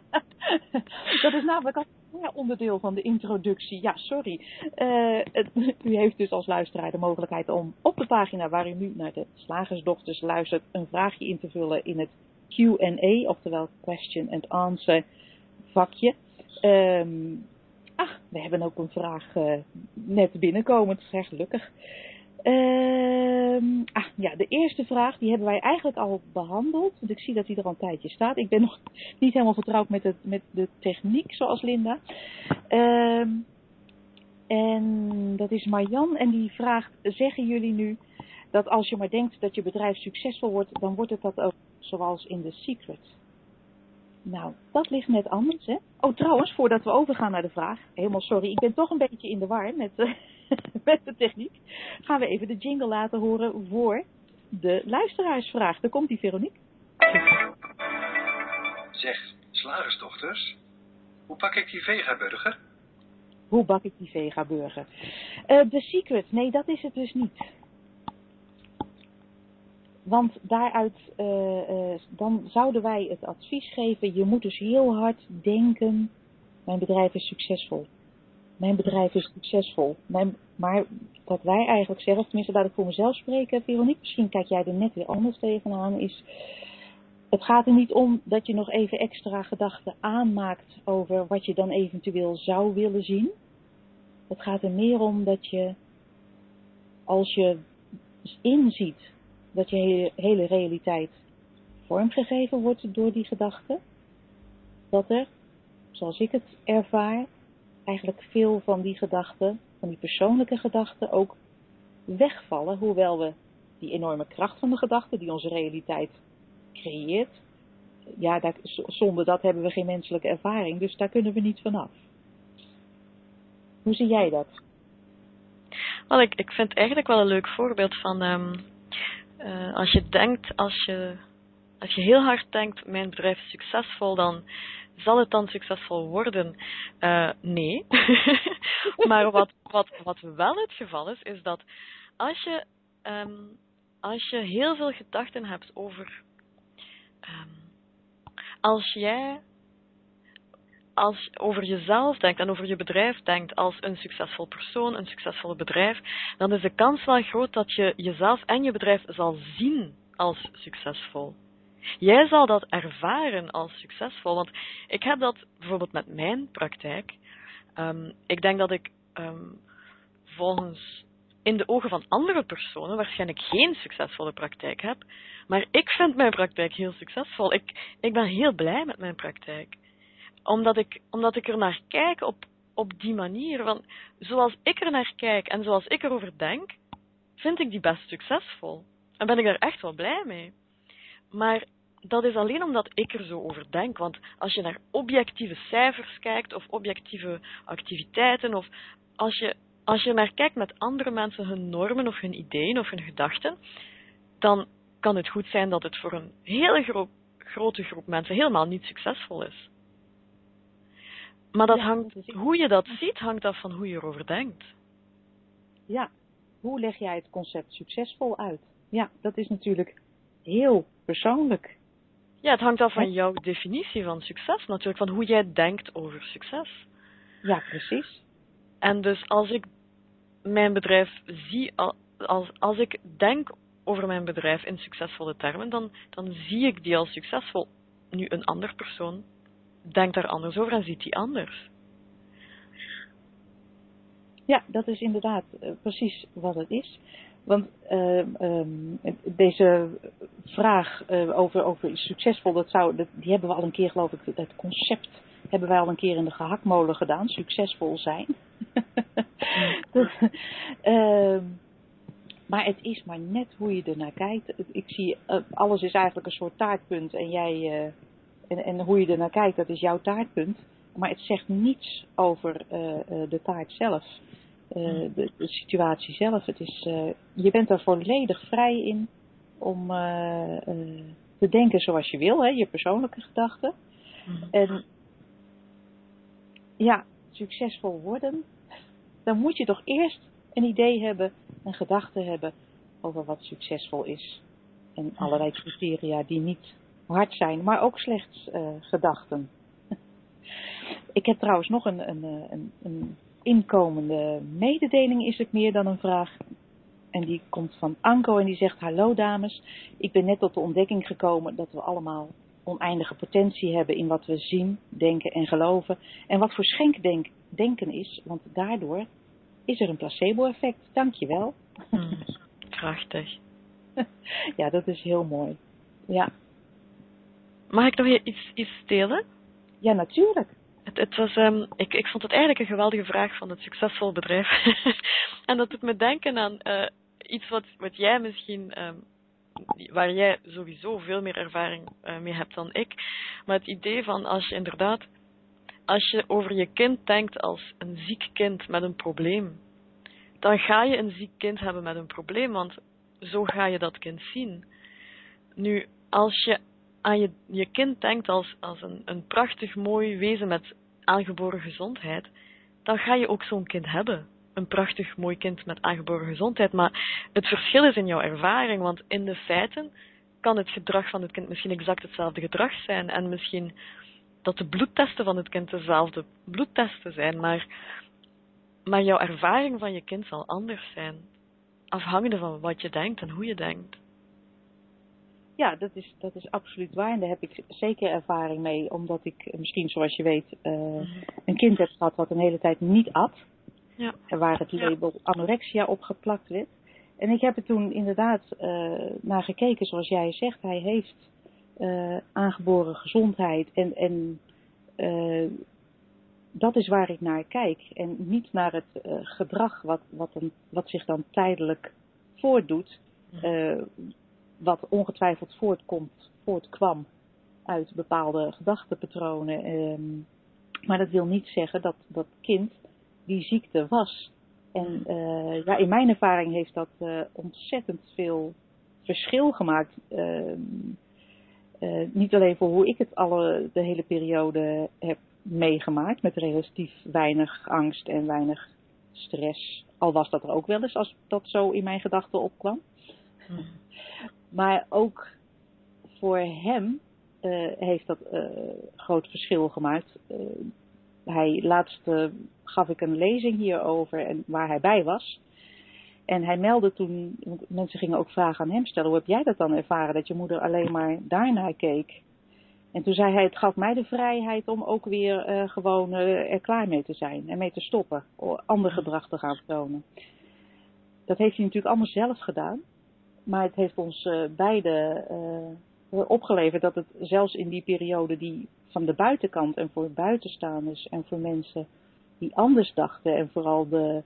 dat is namelijk al een onderdeel van de introductie. Ja, sorry. Eh, u heeft dus als luisteraar de mogelijkheid om op de pagina waar u nu naar de Slagersdochters luistert, een vraagje in te vullen in het Q&A, oftewel question and answer vakje. Ehm, ach, we hebben ook een vraag eh, net binnenkomen, het is gelukkig. Ehm, ah, ja, de eerste vraag die hebben wij eigenlijk al behandeld. Want ik zie dat hij er al een tijdje staat. Ik ben nog niet helemaal vertrouwd met, het, met de techniek, zoals Linda. Ehm, en dat is Marjan. En die vraagt, zeggen jullie nu dat als je maar denkt dat je bedrijf succesvol wordt, dan wordt het dat ook zoals in The Secret? Nou, dat ligt net anders, hè? Oh, trouwens, voordat we overgaan naar de vraag, helemaal sorry, ik ben toch een beetje in de war met, uh, met de techniek. Gaan we even de jingle laten horen voor de luisteraarsvraag. Daar komt die, Veronique. Zeg, slagersdochters, hoe pak ik die vegaburger? Hoe bak ik die vegaburger? Uh, the Secret, nee, dat is het dus niet. Want daaruit, uh, uh, dan zouden wij het advies geven, je moet dus heel hard denken, mijn bedrijf is succesvol. Mijn bedrijf is succesvol. Mijn, maar wat wij eigenlijk zeggen, tenminste laat ik voor mezelf spreken, Veronique, misschien kijk jij er net weer anders tegenaan, is het gaat er niet om dat je nog even extra gedachten aanmaakt over wat je dan eventueel zou willen zien. Het gaat er meer om dat je, als je inziet dat je hele realiteit vormgegeven wordt door die gedachten, dat er, zoals ik het ervaar, eigenlijk veel van die gedachten, van die persoonlijke gedachten ook wegvallen, hoewel we die enorme kracht van de gedachten die onze realiteit creëert, ja, zonder dat hebben we geen menselijke ervaring, dus daar kunnen we niet vanaf. Hoe zie jij dat? Wel, ik, ik vind eigenlijk wel een leuk voorbeeld van um, uh, als je denkt, als je, als je heel hard denkt, mijn bedrijf is succesvol, dan zal het dan succesvol worden? Uh, nee. maar wat, wat, wat wel het geval is, is dat als je, um, als je heel veel gedachten hebt over. Um, als jij als over jezelf denkt en over je bedrijf denkt als een succesvol persoon, een succesvol bedrijf, dan is de kans wel groot dat je jezelf en je bedrijf zal zien als succesvol. Jij zal dat ervaren als succesvol, want ik heb dat bijvoorbeeld met mijn praktijk. Um, ik denk dat ik um, volgens in de ogen van andere personen waarschijnlijk geen succesvolle praktijk heb, maar ik vind mijn praktijk heel succesvol. Ik, ik ben heel blij met mijn praktijk omdat ik, omdat ik er naar kijk op, op die manier. Want zoals ik er naar kijk en zoals ik erover denk, vind ik die best succesvol. En ben ik daar echt wel blij mee. Maar dat is alleen omdat ik er zo over denk. Want als je naar objectieve cijfers kijkt of objectieve activiteiten, of als je, als je naar kijkt met andere mensen hun normen of hun ideeën of hun gedachten, dan kan het goed zijn dat het voor een hele gro grote groep mensen helemaal niet succesvol is. Maar dat Ja, hangt, hoe je dat ziet, hangt af van hoe je erover denkt. Ja, hoe leg jij het concept succesvol uit? Ja, dat is natuurlijk heel persoonlijk. Ja, het hangt af van jouw definitie van succes natuurlijk, van hoe jij denkt over succes. Ja, precies. En dus als ik mijn bedrijf zie, al- als, als ik denk over mijn bedrijf in succesvolle termen, dan, dan zie ik die als succesvol. Nu, een ander persoon denkt daar anders over en ziet die anders. Ja, dat is inderdaad eh, precies wat het is. Want ehm, deze vraag eh, over, over succesvol, dat zou, dat, die hebben we al een keer, geloof ik, het concept hebben wij al een keer in de gehaktmolen gedaan, succesvol zijn. Dat, ehm, maar het is maar net hoe je ernaar kijkt. Ik zie, eh, alles is eigenlijk een soort taartpunt en jij, eh, en, en hoe je ernaar kijkt, dat is jouw taartpunt. Maar het zegt niets over de taart zelf. Eh, de, de situatie zelf. Het is, eh, je bent er volledig vrij in om eh, te denken zoals je wil, hè, je persoonlijke gedachten. En ja, succesvol worden, dan moet je toch eerst een idee hebben, een gedachte hebben over wat succesvol is. En allerlei criteria die niet hard zijn, maar ook slechts gedachten. Ik heb trouwens nog een, een, een, een inkomende mededeling, is het meer dan een vraag. En die komt van Anko en die zegt: Hallo dames, ik ben net tot de ontdekking gekomen dat we allemaal oneindige potentie hebben in wat we zien, denken en geloven. En wat voor schenkdenken is, want daardoor is er een placebo-effect. Dankjewel. Hmm. Prachtig. ja, dat is heel mooi. Ja. Mag ik nog iets, iets delen? Ja, natuurlijk. Het, het was, um, ik, ik vond het eigenlijk een geweldige vraag van het succesvol bedrijf. en dat doet me denken aan uh, iets wat, jij misschien, um, waar jij sowieso veel meer ervaring uh, mee hebt dan ik. Maar het idee van als je inderdaad, als je over je kind denkt als een ziek kind met een probleem, dan ga je een ziek kind hebben met een probleem, want zo ga je dat kind zien. Nu, als je aan je, je kind denkt als, als een, een prachtig mooi wezen met aangeboren gezondheid, dan ga je ook zo'n kind hebben. Een prachtig mooi kind met aangeboren gezondheid. Maar het verschil is in jouw ervaring, want in de feiten kan het gedrag van het kind misschien exact hetzelfde gedrag zijn. En misschien dat de bloedtesten van het kind dezelfde bloedtesten zijn, maar, maar jouw ervaring van je kind zal anders zijn. Afhangende van wat je denkt en hoe je denkt. Ja, dat is, dat is absoluut waar. En daar heb ik zeker ervaring mee. Omdat ik misschien, zoals je weet, uh, een kind heb gehad wat een hele tijd niet at. Ja. En waar het label anorexia op geplakt werd. En ik heb er toen inderdaad uh, naar gekeken, zoals jij zegt. Hij heeft uh, aangeboren gezondheid. En, en dat is waar ik naar kijk. En niet naar het gedrag wat, wat, een, wat zich dan tijdelijk voordoet wat ongetwijfeld voortkomt, voortkwam uit bepaalde gedachtenpatronen. Um, maar dat wil niet zeggen dat dat kind die ziekte was. En uh, ja, in mijn ervaring heeft dat uh, ontzettend veel verschil gemaakt. Uh, niet alleen voor hoe ik het alle, de hele periode heb meegemaakt, met relatief weinig angst en weinig stress. Al was dat er ook wel eens als dat zo in mijn gedachten opkwam. Hmm. Maar ook voor hem uh, heeft dat uh, groot verschil gemaakt. Uh, hij laatst gaf ik een lezing hierover en waar hij bij was. En hij meldde toen, mensen gingen ook vragen aan hem stellen, hoe heb jij dat dan ervaren, dat je moeder alleen maar daarnaar keek? En toen zei hij, het gaf mij de vrijheid om ook weer gewoon er klaar mee te zijn en mee te stoppen, ander gedrag te gaan tonen. Dat heeft hij natuurlijk allemaal zelf gedaan. Maar het heeft ons uh, beiden uh, opgeleverd dat het zelfs in die periode die van de buitenkant en voor buitenstaanders en voor mensen die anders dachten en vooral de,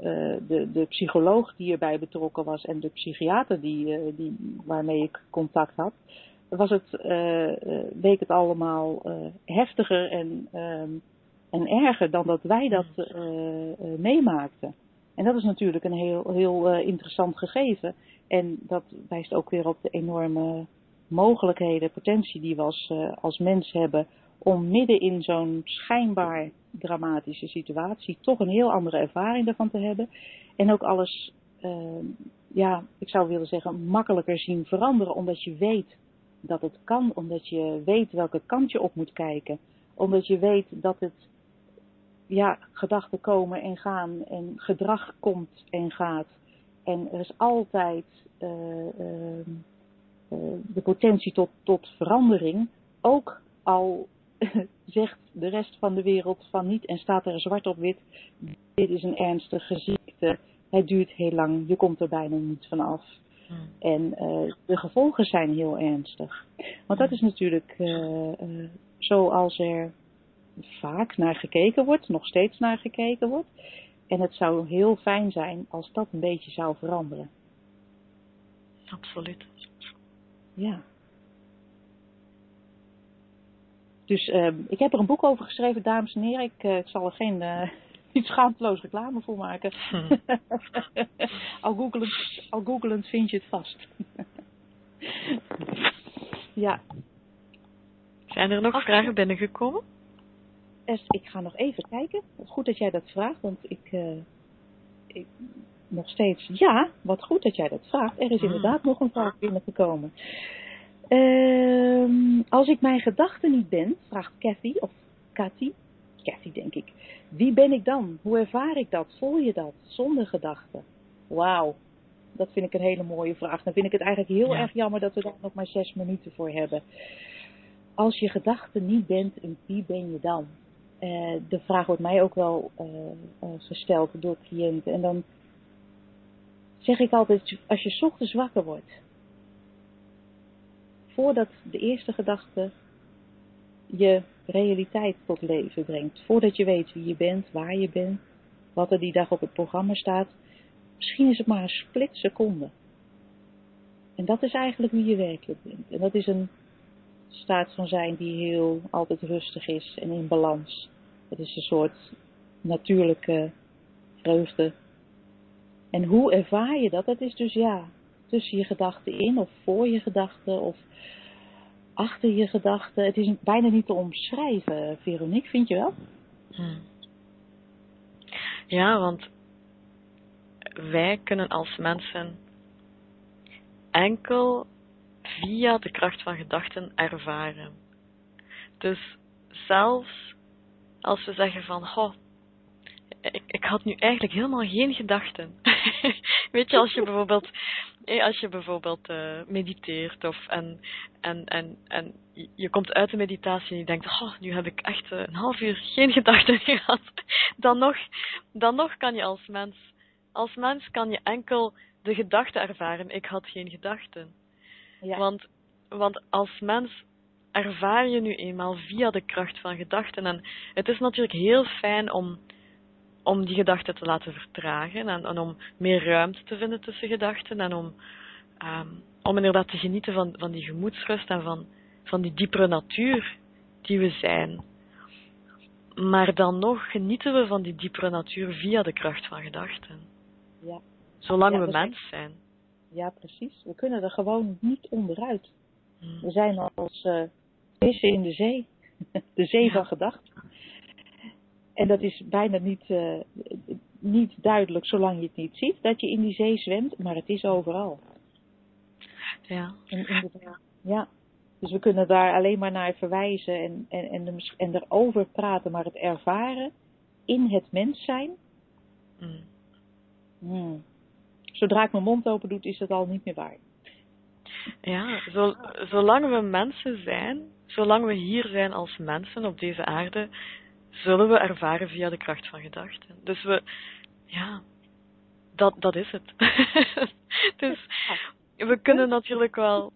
uh, de, de psycholoog die erbij betrokken was en de psychiater die, die, waarmee ik contact had, was het, leek het allemaal heftiger en, ehm, en erger dan dat wij dat meemaakten. En dat is natuurlijk een heel, heel interessant gegeven. En dat wijst ook weer op de enorme mogelijkheden, potentie die we als, uh, als mens hebben om midden in zo'n schijnbaar dramatische situatie toch een heel andere ervaring ervan te hebben. En ook alles, uh, ja, ik zou willen zeggen, makkelijker zien veranderen, omdat je weet dat het kan, omdat je weet welke kant je op moet kijken, omdat je weet dat het, ja, gedachten komen en gaan en gedrag komt en gaat. En er is altijd uh, uh, de potentie tot, tot verandering. Ook al zegt de rest van de wereld van niet en staat er zwart op wit. Dit is een ernstige ziekte. Het duurt heel lang. Je komt er bijna niet van af. Hmm. En uh, de gevolgen zijn heel ernstig. Want dat is natuurlijk uh, uh, zoals er vaak naar gekeken wordt, nog steeds naar gekeken wordt. En het zou heel fijn zijn als dat een beetje zou veranderen. Absoluut. Ja. Dus uh, ik heb er een boek over geschreven, dames en heren. Ik, uh, ik zal er geen uh, niet schaamteloos reclame voor maken. Hm. al, googelend, al googelend vind je het vast. ja. Zijn er nog Ach, vragen binnengekomen? Es, ik ga nog even kijken. Goed dat jij dat vraagt, want ik, uh, ik nog steeds. Ja, wat goed dat jij dat vraagt. Er is hmm. inderdaad nog een vraag binnengekomen. Uh, als ik mijn gedachten niet ben, vraagt Kathy of Cathy, Kathy denk ik. Wie ben ik dan? Hoe ervaar ik dat? Voel je dat? Zonder gedachten. Wauw, dat vind ik een hele mooie vraag. Dan vind ik het eigenlijk heel erg jammer dat we daar nog maar zes minuten voor hebben. Als je gedachten niet bent, wie ben je dan? Uh, de vraag wordt mij ook wel uh, uh, gesteld door cliënten. En dan zeg ik altijd, als je ochtends wakker wordt, voordat de eerste gedachte je realiteit tot leven brengt, voordat je weet wie je bent, waar je bent, wat er die dag op het programma staat, misschien is het maar een split seconde. En dat is eigenlijk wie je werkelijk bent. En dat is een staat van zijn die heel altijd rustig is en in balans. Het is een soort natuurlijke vreugde. En hoe ervaar je dat? Dat is dus ja, tussen je gedachten in of voor je gedachten of achter je gedachten. Het is bijna niet te omschrijven, Veronique, vind je wel? Hmm. Ja, want wij kunnen als mensen enkel via de kracht van gedachten ervaren. Dus zelfs als we zeggen van, ik, ik had nu eigenlijk helemaal geen gedachten. Weet je, als je bijvoorbeeld, als je bijvoorbeeld uh, mediteert of en, en, en, en je komt uit de meditatie en je denkt, oh, nu heb ik echt een half uur geen gedachten gehad. Dan nog, dan nog kan je als mens, als mens kan je enkel de gedachte ervaren, ik had geen gedachten. Ja. Want, want als mens ervaar je nu eenmaal via de kracht van gedachten. En het is natuurlijk heel fijn om, om die gedachten te laten vertragen en, en om meer ruimte te vinden tussen gedachten en om, um, om inderdaad te genieten van, van die gemoedsrust en van, van die diepere natuur die we zijn. Maar dan nog genieten we van die diepere natuur via de kracht van gedachten. Ja. Zolang Ja, we mens zijn. Ja, precies. We kunnen er gewoon niet onderuit. Hmm. We zijn als eh, vissen in de zee. De zee van gedachten. En dat is bijna niet, eh, niet duidelijk zolang je het niet ziet dat je in die zee zwemt, maar het is overal. Ja. En, inderdaad, ja. Dus we kunnen daar alleen maar naar verwijzen en, en, en, er- en erover praten, maar het ervaren in het mens zijn. Hmm. hmm. Zodra ik mijn mond open doe, is het al niet meer waar. Ja, zo, zolang we mensen zijn, zolang we hier zijn als mensen op deze aarde, zullen we ervaren via de kracht van gedachten. Dus we, ja, dat, dat is het. dus we kunnen natuurlijk wel,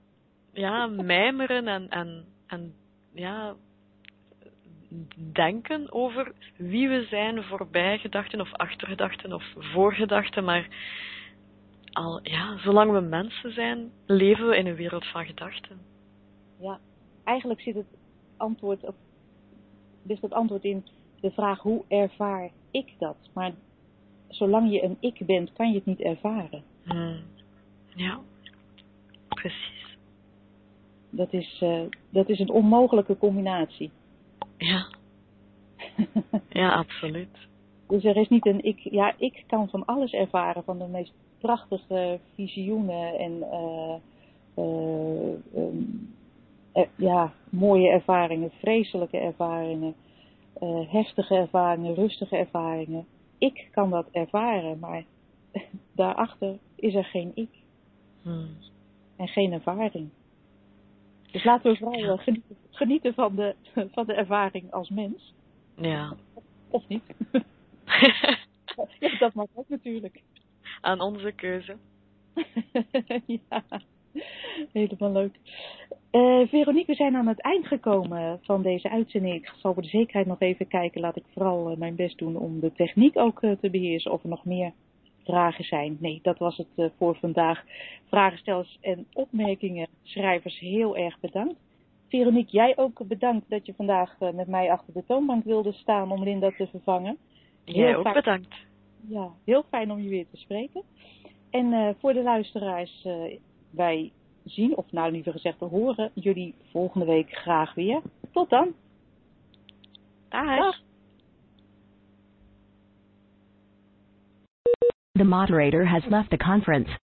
ja, mijmeren en, en, en, ja, denken over wie we zijn voorbij gedachten of achter gedachten of voor gedachten, maar al, ja, zolang we mensen zijn, leven we in een wereld van gedachten. Ja, eigenlijk zit het antwoord, of ligt het antwoord in de vraag hoe ervaar ik dat? Maar zolang je een ik bent, kan je het niet ervaren. Hmm. Ja, precies. Dat is, eh, dat is een onmogelijke combinatie. Ja, ja, absoluut. Dus er is niet een ik. Ja, ik kan van alles ervaren, van de meest prachtige visioenen en eh, ja, mooie ervaringen, vreselijke ervaringen, heftige ervaringen, rustige ervaringen. Ik kan dat ervaren, maar daarachter is er geen ik Hmm. en geen ervaring. Dus laten we vooral Ja. genieten, genieten van, de, van de ervaring als mens. Ja. Of niet? ja, dat mag ook natuurlijk. Aan onze keuze. ja, helemaal leuk. Eh Veronique, we zijn aan het eind gekomen van deze uitzending. Ik zal voor de zekerheid nog even kijken. Laat ik vooral eh, mijn best doen om de techniek ook eh, te beheersen. Of er nog meer vragen zijn. Nee, dat was het voor vandaag. Vragenstellers en opmerkingen. Schrijvers, heel erg bedankt. Veronique, jij ook bedankt dat je vandaag met mij achter de toonbank wilde staan om Linda te vervangen. Jij Heel ook fijn. bedankt. Ja, heel fijn om je weer te spreken. En eh, voor de luisteraars, eh, wij zien, of nou liever gezegd, we horen jullie volgende week graag weer. Tot dan. Dag. Dag. The moderator has left the conference.